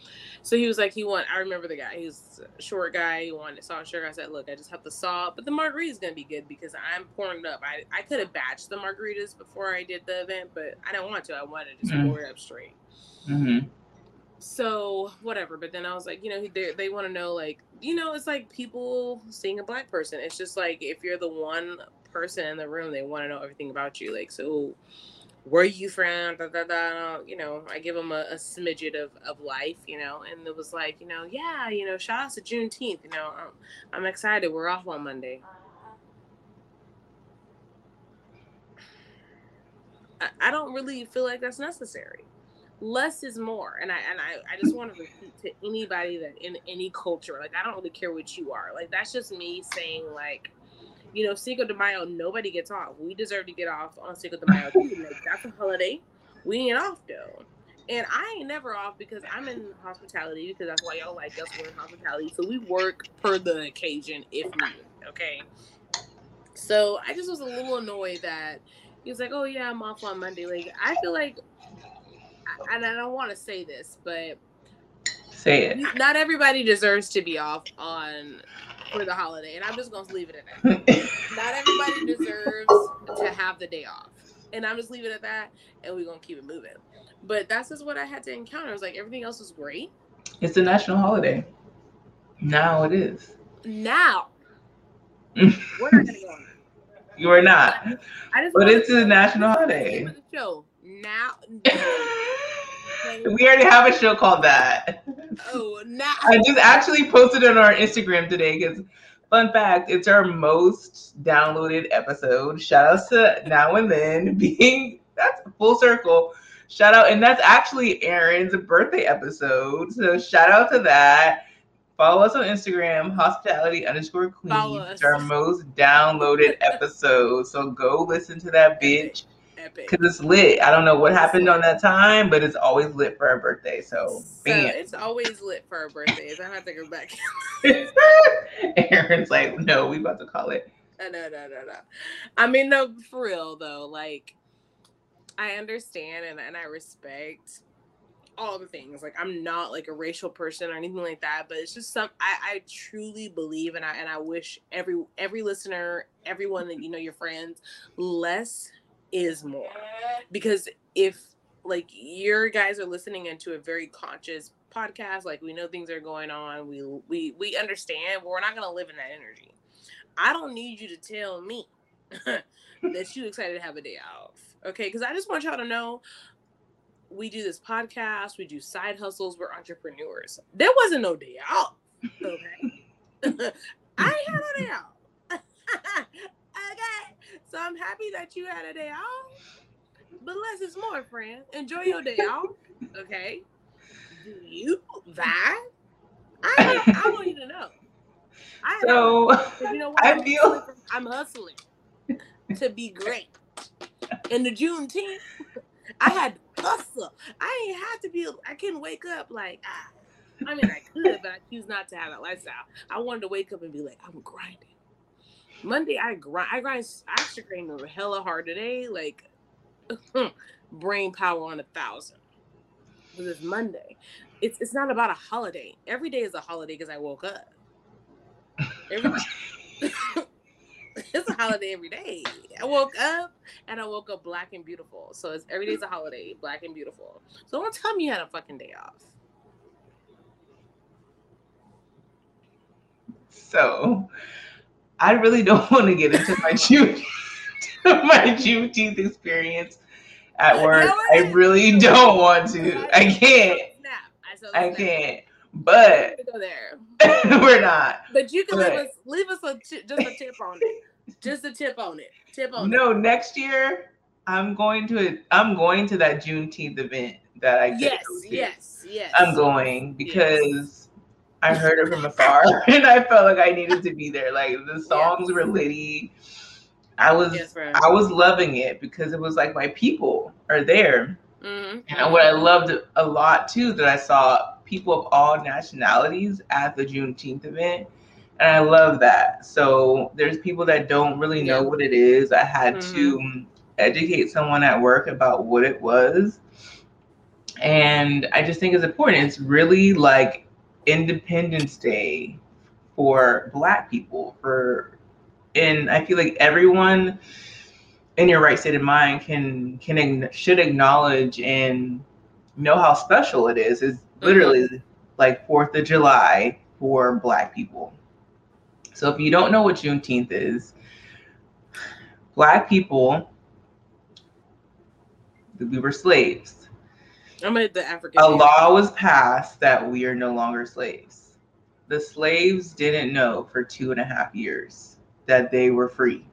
So he was like, he want. I remember the guy. He's a short guy. He wanted salt sugar. I said, look, I just have the salt, but the margarita's gonna be good because I'm pouring it up. I I could have batched the margaritas before I did the event, but I didn't want to. I wanted to just Mm. pour it up straight. hmm So whatever. But then I was like, you know, they they want to know like, you know, it's like people seeing a black person. It's just like if you're the one person in the room, they want to know everything about you. Like, so where you from? Da, da, da. You know, I give them a, a smidget of, of life, you know, and it was like, you know, yeah, you know, shout out to Juneteenth. You know, I'm, I'm excited. We're off on Monday. I, I don't really feel like that's necessary. Less is more, and I and I, I just want to repeat to anybody that in any culture, like I don't really care what you are. Like that's just me saying, like, you know, Cinco de Mayo, nobody gets off. We deserve to get off on Cinco de Mayo too. Like that's a holiday. We ain't off though. And I ain't never off because I'm in hospitality because that's why y'all like us. We're in hospitality, so we work per the occasion if needed. Okay. So I just was a little annoyed that he was like, "Oh yeah, I'm off on Monday." Like I feel like, and I don't want to say this, but Say it. not everybody deserves to be off on for the holiday, and I'm just gonna leave it at that. Not everybody deserves to have the day off, and I'm just leaving it at that, and we're gonna keep it moving. But that's just what I had to encounter. It was like everything else was great. it's a national holiday. Now it is. Now we're not gonna go on. You are not. I just But it's a national this is the holiday. the show now. we already have a show called that. Oh, now. I just actually posted it on our Instagram today because, fun fact, it's our most downloaded episode. Shout out to Now and Then being that's full circle. Shout out, and that's actually Erin's birthday episode. So shout out to that. Follow us on Instagram, hospitality underscore queen. Follow us. It's our most downloaded episode. So go listen to that bitch Epic. because it's lit. I don't know what happened on that time, but it's always lit for our birthday. So, So it's always lit for our birthdays. I have to go back. Erin's like, no, we about to call it. no, no, no, no, no. I mean, no, for real though. Like, I understand and, and I respect all the things. Like I'm not like a racial person or anything like that, but it's just some I, I truly believe and I and I wish every every listener, everyone that you know, your friends, less is more. Because if like your guys are listening into a very conscious podcast, like we know things are going on, we we we understand, but we're not gonna live in that energy. I don't need you to tell me that you excited to have a day off. Okay, because I just want y'all to know we do this podcast, we do side hustles, we're entrepreneurs. There wasn't no day off. Okay. I had a day off. okay. So I'm happy that you had a day off. But less is more, friend. Enjoy your day off. Okay. Do you that? I, I want you to know. I so you know what? I I'm feel hustling, I'm hustling to be great. In the Juneteenth, I had to hustle. I ain't had to be. I couldn't wake up like. Ah. I mean, I could, but I choose not to have that lifestyle. I wanted to wake up and be like, I'm grinding. Monday, I grind. I grind. I actually grind hella hard today. Like, brain power on a thousand. Because it's Monday. It's it's not about a holiday. Every day is a holiday because I woke up. Every, it's a holiday every day. I woke up and I woke up black and beautiful. So it's every day's a holiday, black and beautiful. So don't tell me you had a fucking day off. So I really don't want to get into my June my Juneteenth experience at work. I really don't want to. I can't. I can't. But go there. we're not. But you can but, leave us leave us a just a tip on it. Just a tip on it. Tip on it. no, it. next year I'm going to I'm going to that Juneteenth event that I yes yes yes I'm going because yes. I heard it from afar and I felt like I needed to be there. Like the songs yes. were litty. I was yes, I was loving it because it was like my people are there. Mm-hmm. And what I loved a lot too that I saw people of all nationalities at the Juneteenth event. And I love that. So there's people that don't really know yeah. what it is. I had mm-hmm. to educate someone at work about what it was. And I just think it's important. It's really like Independence Day for Black people. For and I feel like everyone in your right state of mind can can should acknowledge and know how special it is. Is literally mm-hmm. like Fourth of July for Black people. So if you don't know what Juneteenth is, Black people, we were slaves. I'm at the African. A law was passed that we are no longer slaves. The slaves didn't know for two and a half years that they were free.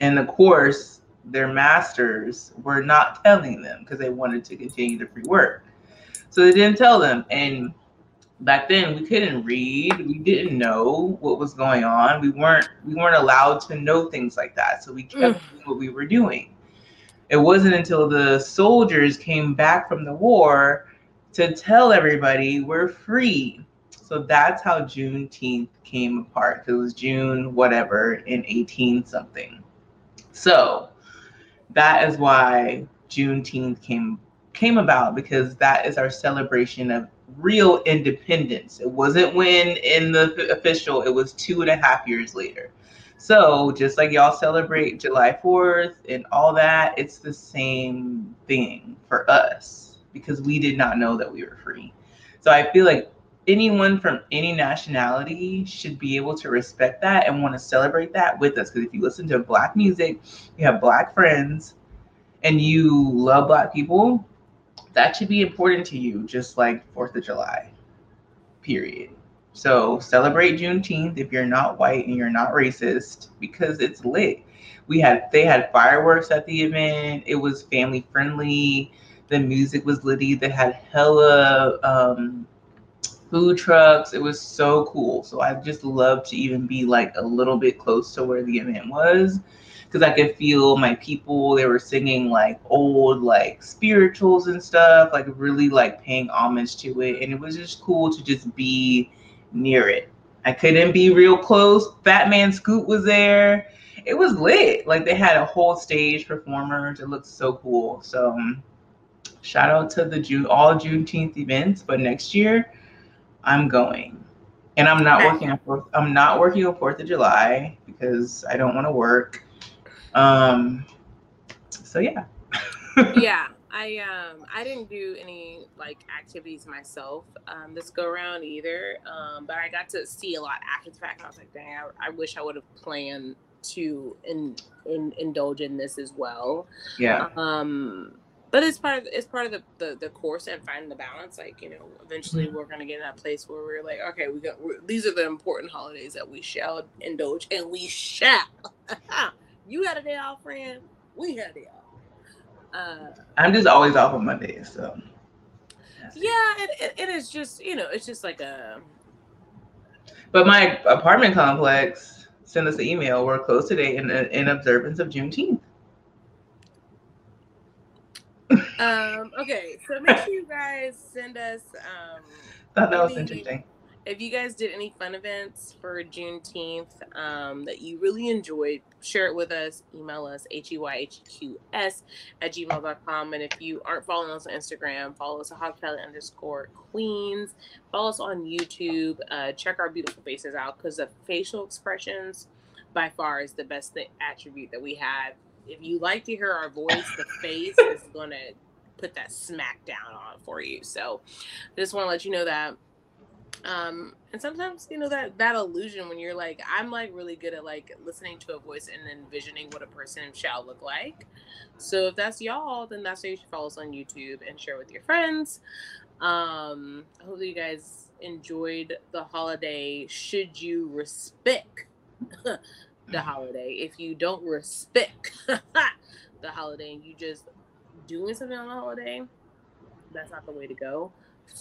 And of course, their masters were not telling them because they wanted to continue the free work. So they didn't tell them. And back then we couldn't read. We didn't know what was going on. We weren't we weren't allowed to know things like that. So we kept mm. doing what we were doing. It wasn't until the soldiers came back from the war to tell everybody we're free. So that's how Juneteenth came apart. It was June whatever in 18 something. So that is why Juneteenth came came about because that is our celebration of real independence. It wasn't when in the official, it was two and a half years later. So just like y'all celebrate July 4th and all that, it's the same thing for us because we did not know that we were free. So I feel like anyone from any nationality should be able to respect that and want to celebrate that with us. Because if you listen to Black music, you have Black friends, and you love Black people, that should be important to you, just like Fourth of July. Period. So celebrate Juneteenth if you're not white and you're not racist because it's lit. We had they had fireworks at the event. It was family friendly. The music was litty. They had hella um, food trucks. It was so cool. So I just love to even be like a little bit close to where the event was because I could feel my people. They were singing like old like spirituals and stuff, like really like paying homage to it, and it was just cool to just be near it. I couldn't be real close. Fat Man Scoop was there. It was lit. Like they had a whole stage performers. It looked so cool. So um, shout out to the June all Juneteenth events, but next year I'm going. And I'm not working on fourth I'm not working on Fourth of July because I don't want to work. Um so yeah. yeah. I um I didn't do any like activities myself um this go around either. Um but I got to see a lot after the fact. I was like, dang, I, I wish I would have planned to in, in indulge in this as well. Yeah. Um but it's part of it's part of the, the, the course and finding the balance. Like you know, eventually Mm-hmm. we're gonna get in that place where we're like, okay, we got we're, these are the important holidays that we shall indulge, and we shall. you had a day off, friend. We had a day off. Uh, I'm just always off on Mondays, so yeah, it, it, it is just you know, it's just like a but my apartment complex sent us an email. We're closed today in in observance of Juneteenth. um. Okay, so make sure you guys send us um Thought that was interesting. If you guys did any fun events for Juneteenth um, that you really enjoyed, share it with us. Email us, H-E-Y-H-E-Q-S at gmail.com. And if you aren't following us on Instagram, follow us at hospitality underscore queens. Follow us on YouTube. Uh, check our beautiful faces out because the facial expressions by far is the best thing, attribute that we have. If you like to hear our voice, the face is going to put that smack down on for you. So just want to let you know that um and sometimes you know that that illusion when you're like i'm like really good at like listening to a voice and envisioning what a person shall look like. So if that's y'all then that's why you should follow us on youtube and share with your friends. Um i hope you guys enjoyed the holiday. Should you respect the holiday? If you don't respect the holiday and you just doing something on the holiday that's not the way to go.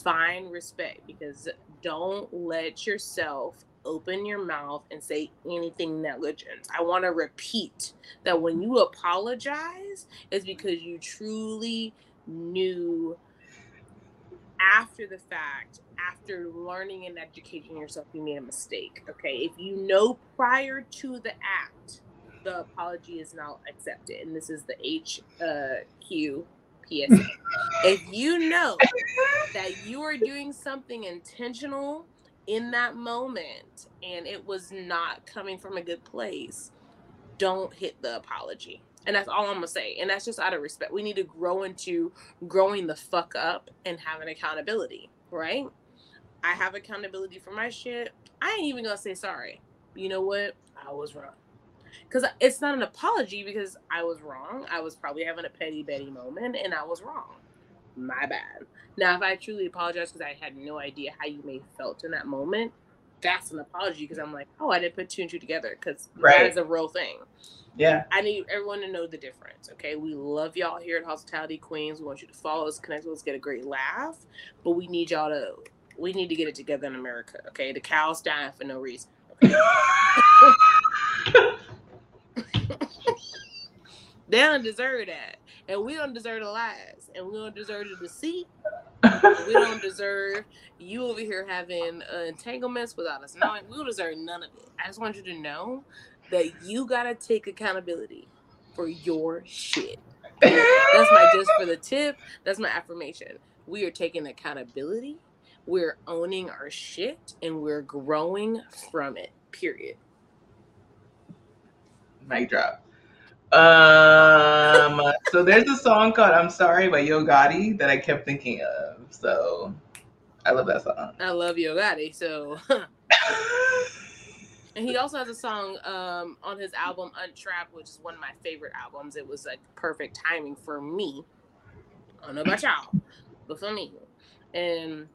Find respect because don't let yourself open your mouth and say anything negligent. I want to repeat that when you apologize, it's because you truly knew after the fact, after learning and educating yourself, you made a mistake. Okay. If you know prior to the act, the apology is now accepted. And this is the HQ uh, PSA. if you know that you are doing something intentional in that moment and it was not coming from a good place, don't hit the apology. And that's all I'm gonna say. And that's just out of respect. We need to grow into growing the fuck up and having accountability, right? I have accountability for my shit. I ain't even gonna say sorry. You know what? I was wrong. Because it's not an apology because I was wrong. I was probably having a petty Betty moment and I was wrong. My bad. Now, if I truly apologize because I had no idea how you may have felt in that moment, that's an apology because I'm like, oh, I didn't put two and two together because Right. that is a real thing. Yeah. I need everyone to know the difference. Okay, we love y'all here at Hospitality Queens. We want you to follow us, connect with us, get a great laugh, but we need y'all to we need to get it together in America. Okay, the cows dying for no reason. Okay, they don't deserve that, and we don't deserve the lies, and we don't deserve the deceit. We don't deserve you over here having uh, entanglements without us knowing. We don't deserve none of it. I just want you to know that you gotta take accountability for your shit. That's my just for the tip. That's my affirmation. We are taking accountability. We're owning our shit, and we're growing from it. Period. Mic drop. Um, so there's a song called "I'm Sorry" by Yo Gotti that I kept thinking of. So I love that song. I love Yo Gotti. So, and he also has a song um, on his album Untrapped, which is one of my favorite albums. It was like perfect timing for me. I don't know about y'all, but for me. And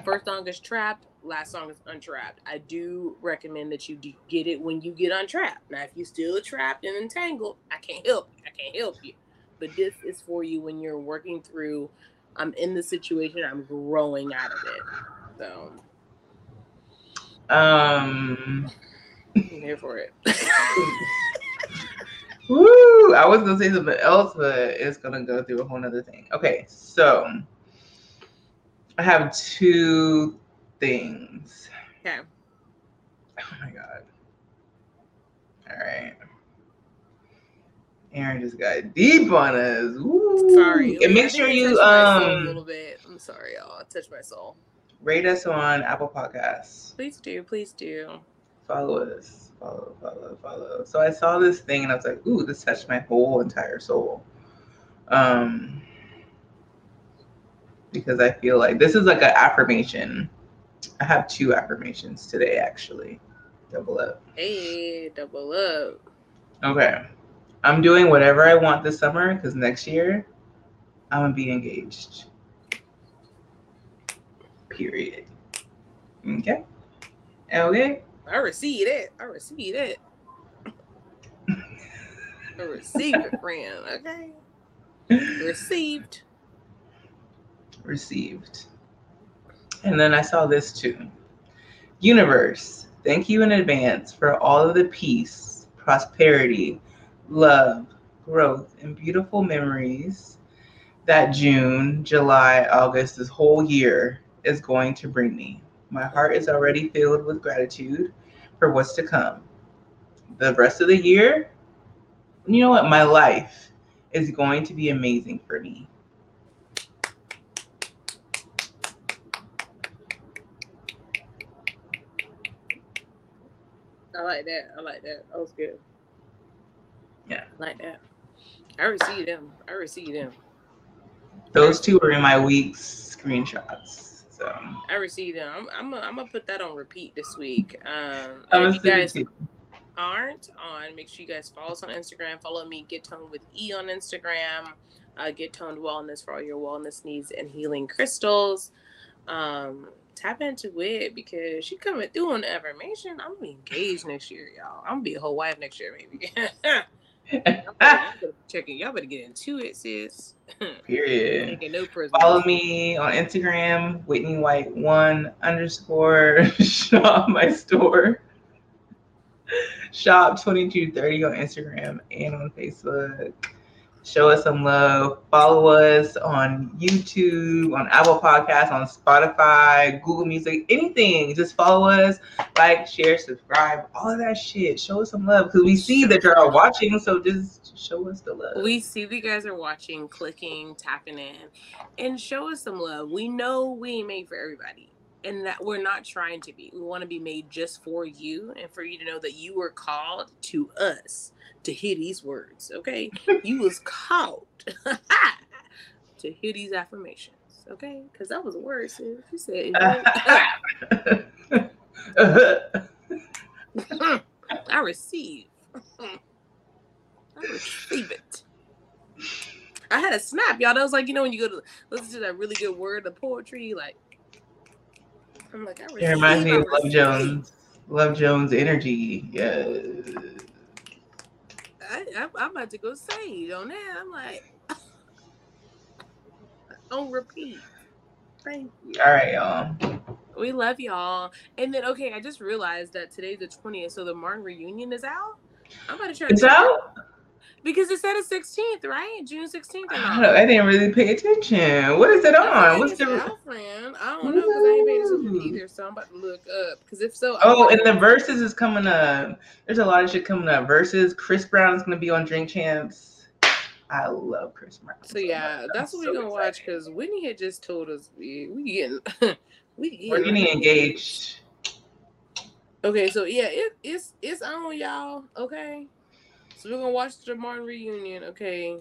first song is Trapped. Last song is Untrapped. I do recommend that you do get it when you get untrapped. Now, if you're still trapped and entangled, I can't help. you. I can't help you. But this is for you when you're working through. I'm in the situation. I'm growing out of it. So um, I'm here for it. woo! I was gonna say something else, but it's gonna go through a whole nother thing. Okay, so I have two things. Okay. Oh my god. All right. Erin just got deep on us. Ooh. Sorry. And make sure you soul a um little bit. I'm sorry, y'all. I touched my soul. rate us on Apple Podcasts. Please do. Please do. Follow us. Follow, follow, follow. So I saw this thing and I was like, ooh, this touched my whole entire soul. Um because I feel like this is like an affirmation. I have two affirmations today actually. Double up. Hey, double up. Okay. I'm doing whatever I want this summer because next year I'm gonna be engaged. Period. Okay. Okay. I receive it. I receive it. I receive it, friend. Okay. Received. Received. And then I saw this too. Universe, thank you in advance for all of the peace, prosperity, love, growth, and beautiful memories that June, July, August, this whole year is going to bring me. My heart is already filled with gratitude for what's to come. The rest of the year, you know what? My life is going to be amazing for me. I like that. I like that. That was good. Yeah. I like that. I receive them. I receive them. Those two are in my week's screenshots. So I receive them. I'm I'm gonna I'm gonna put that on repeat this week. Um, if you guys aren't on, make sure you guys follow us on Instagram. Follow me, Get Toned with E on Instagram. Uh, Get Toned Wellness for all your wellness needs and healing crystals. Um, tap into it because she coming through on the affirmation. I'm gonna be engaged next year, y'all. I'm gonna be a whole wife next year, maybe. checking, y'all better get into it, sis. Period. No. Follow me on Instagram, Whitney White one underscore shop my store. Shop 2230 on Instagram and on Facebook. Show us some love. Follow us on YouTube, on Apple Podcasts, on Spotify, Google Music, anything. Just follow us, like, share, subscribe, all of that shit. Show us some love because we see that you're all watching. So just show us the love. We see that you guys are watching, clicking, tapping in, and show us some love. We know we ain't made for everybody, and that we're not trying to be. We want to be made just for you, and for you to know that you were called to us to hear these words. Okay, you was called to hear these affirmations. Okay, because that was a word, sis. You said. I receive. I receive it. I had a snap, y'all. That was like, you know, when you go to listen to that really good word of poetry, like, I'm like, I receive. It reminds me of Love. Jones. Love Jones energy. Yeah. I, I, I'm about to go say sage on that. I'm like, on repeat. Thank you. All right, y'all. We love y'all. And then, okay, I just realized that today's the 20th, so the Martin reunion is out. I'm about to try to It's out? Because it said the 16th, right? June 16th. Or I, I didn't really pay attention. What is it on? What's the girlfriend? I don't know because I ain't paying attention either. So I'm about to look up because if so, Oh, and the Verzuz is coming up. There's a lot of shit coming up. Verzuz. Chris Brown is gonna be on Drink Champs. I love Chris Brown. so yeah, much. that's I'm what so we're gonna watch because Whitney had just told us we, we getting we getting, We're getting engaged. Okay, so yeah, it, it's it's on y'all. Okay, so we're gonna watch the Martin reunion. Okay,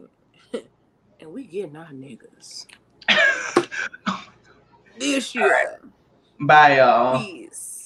and we getting our niggas this year. Bye, y'all. Peace.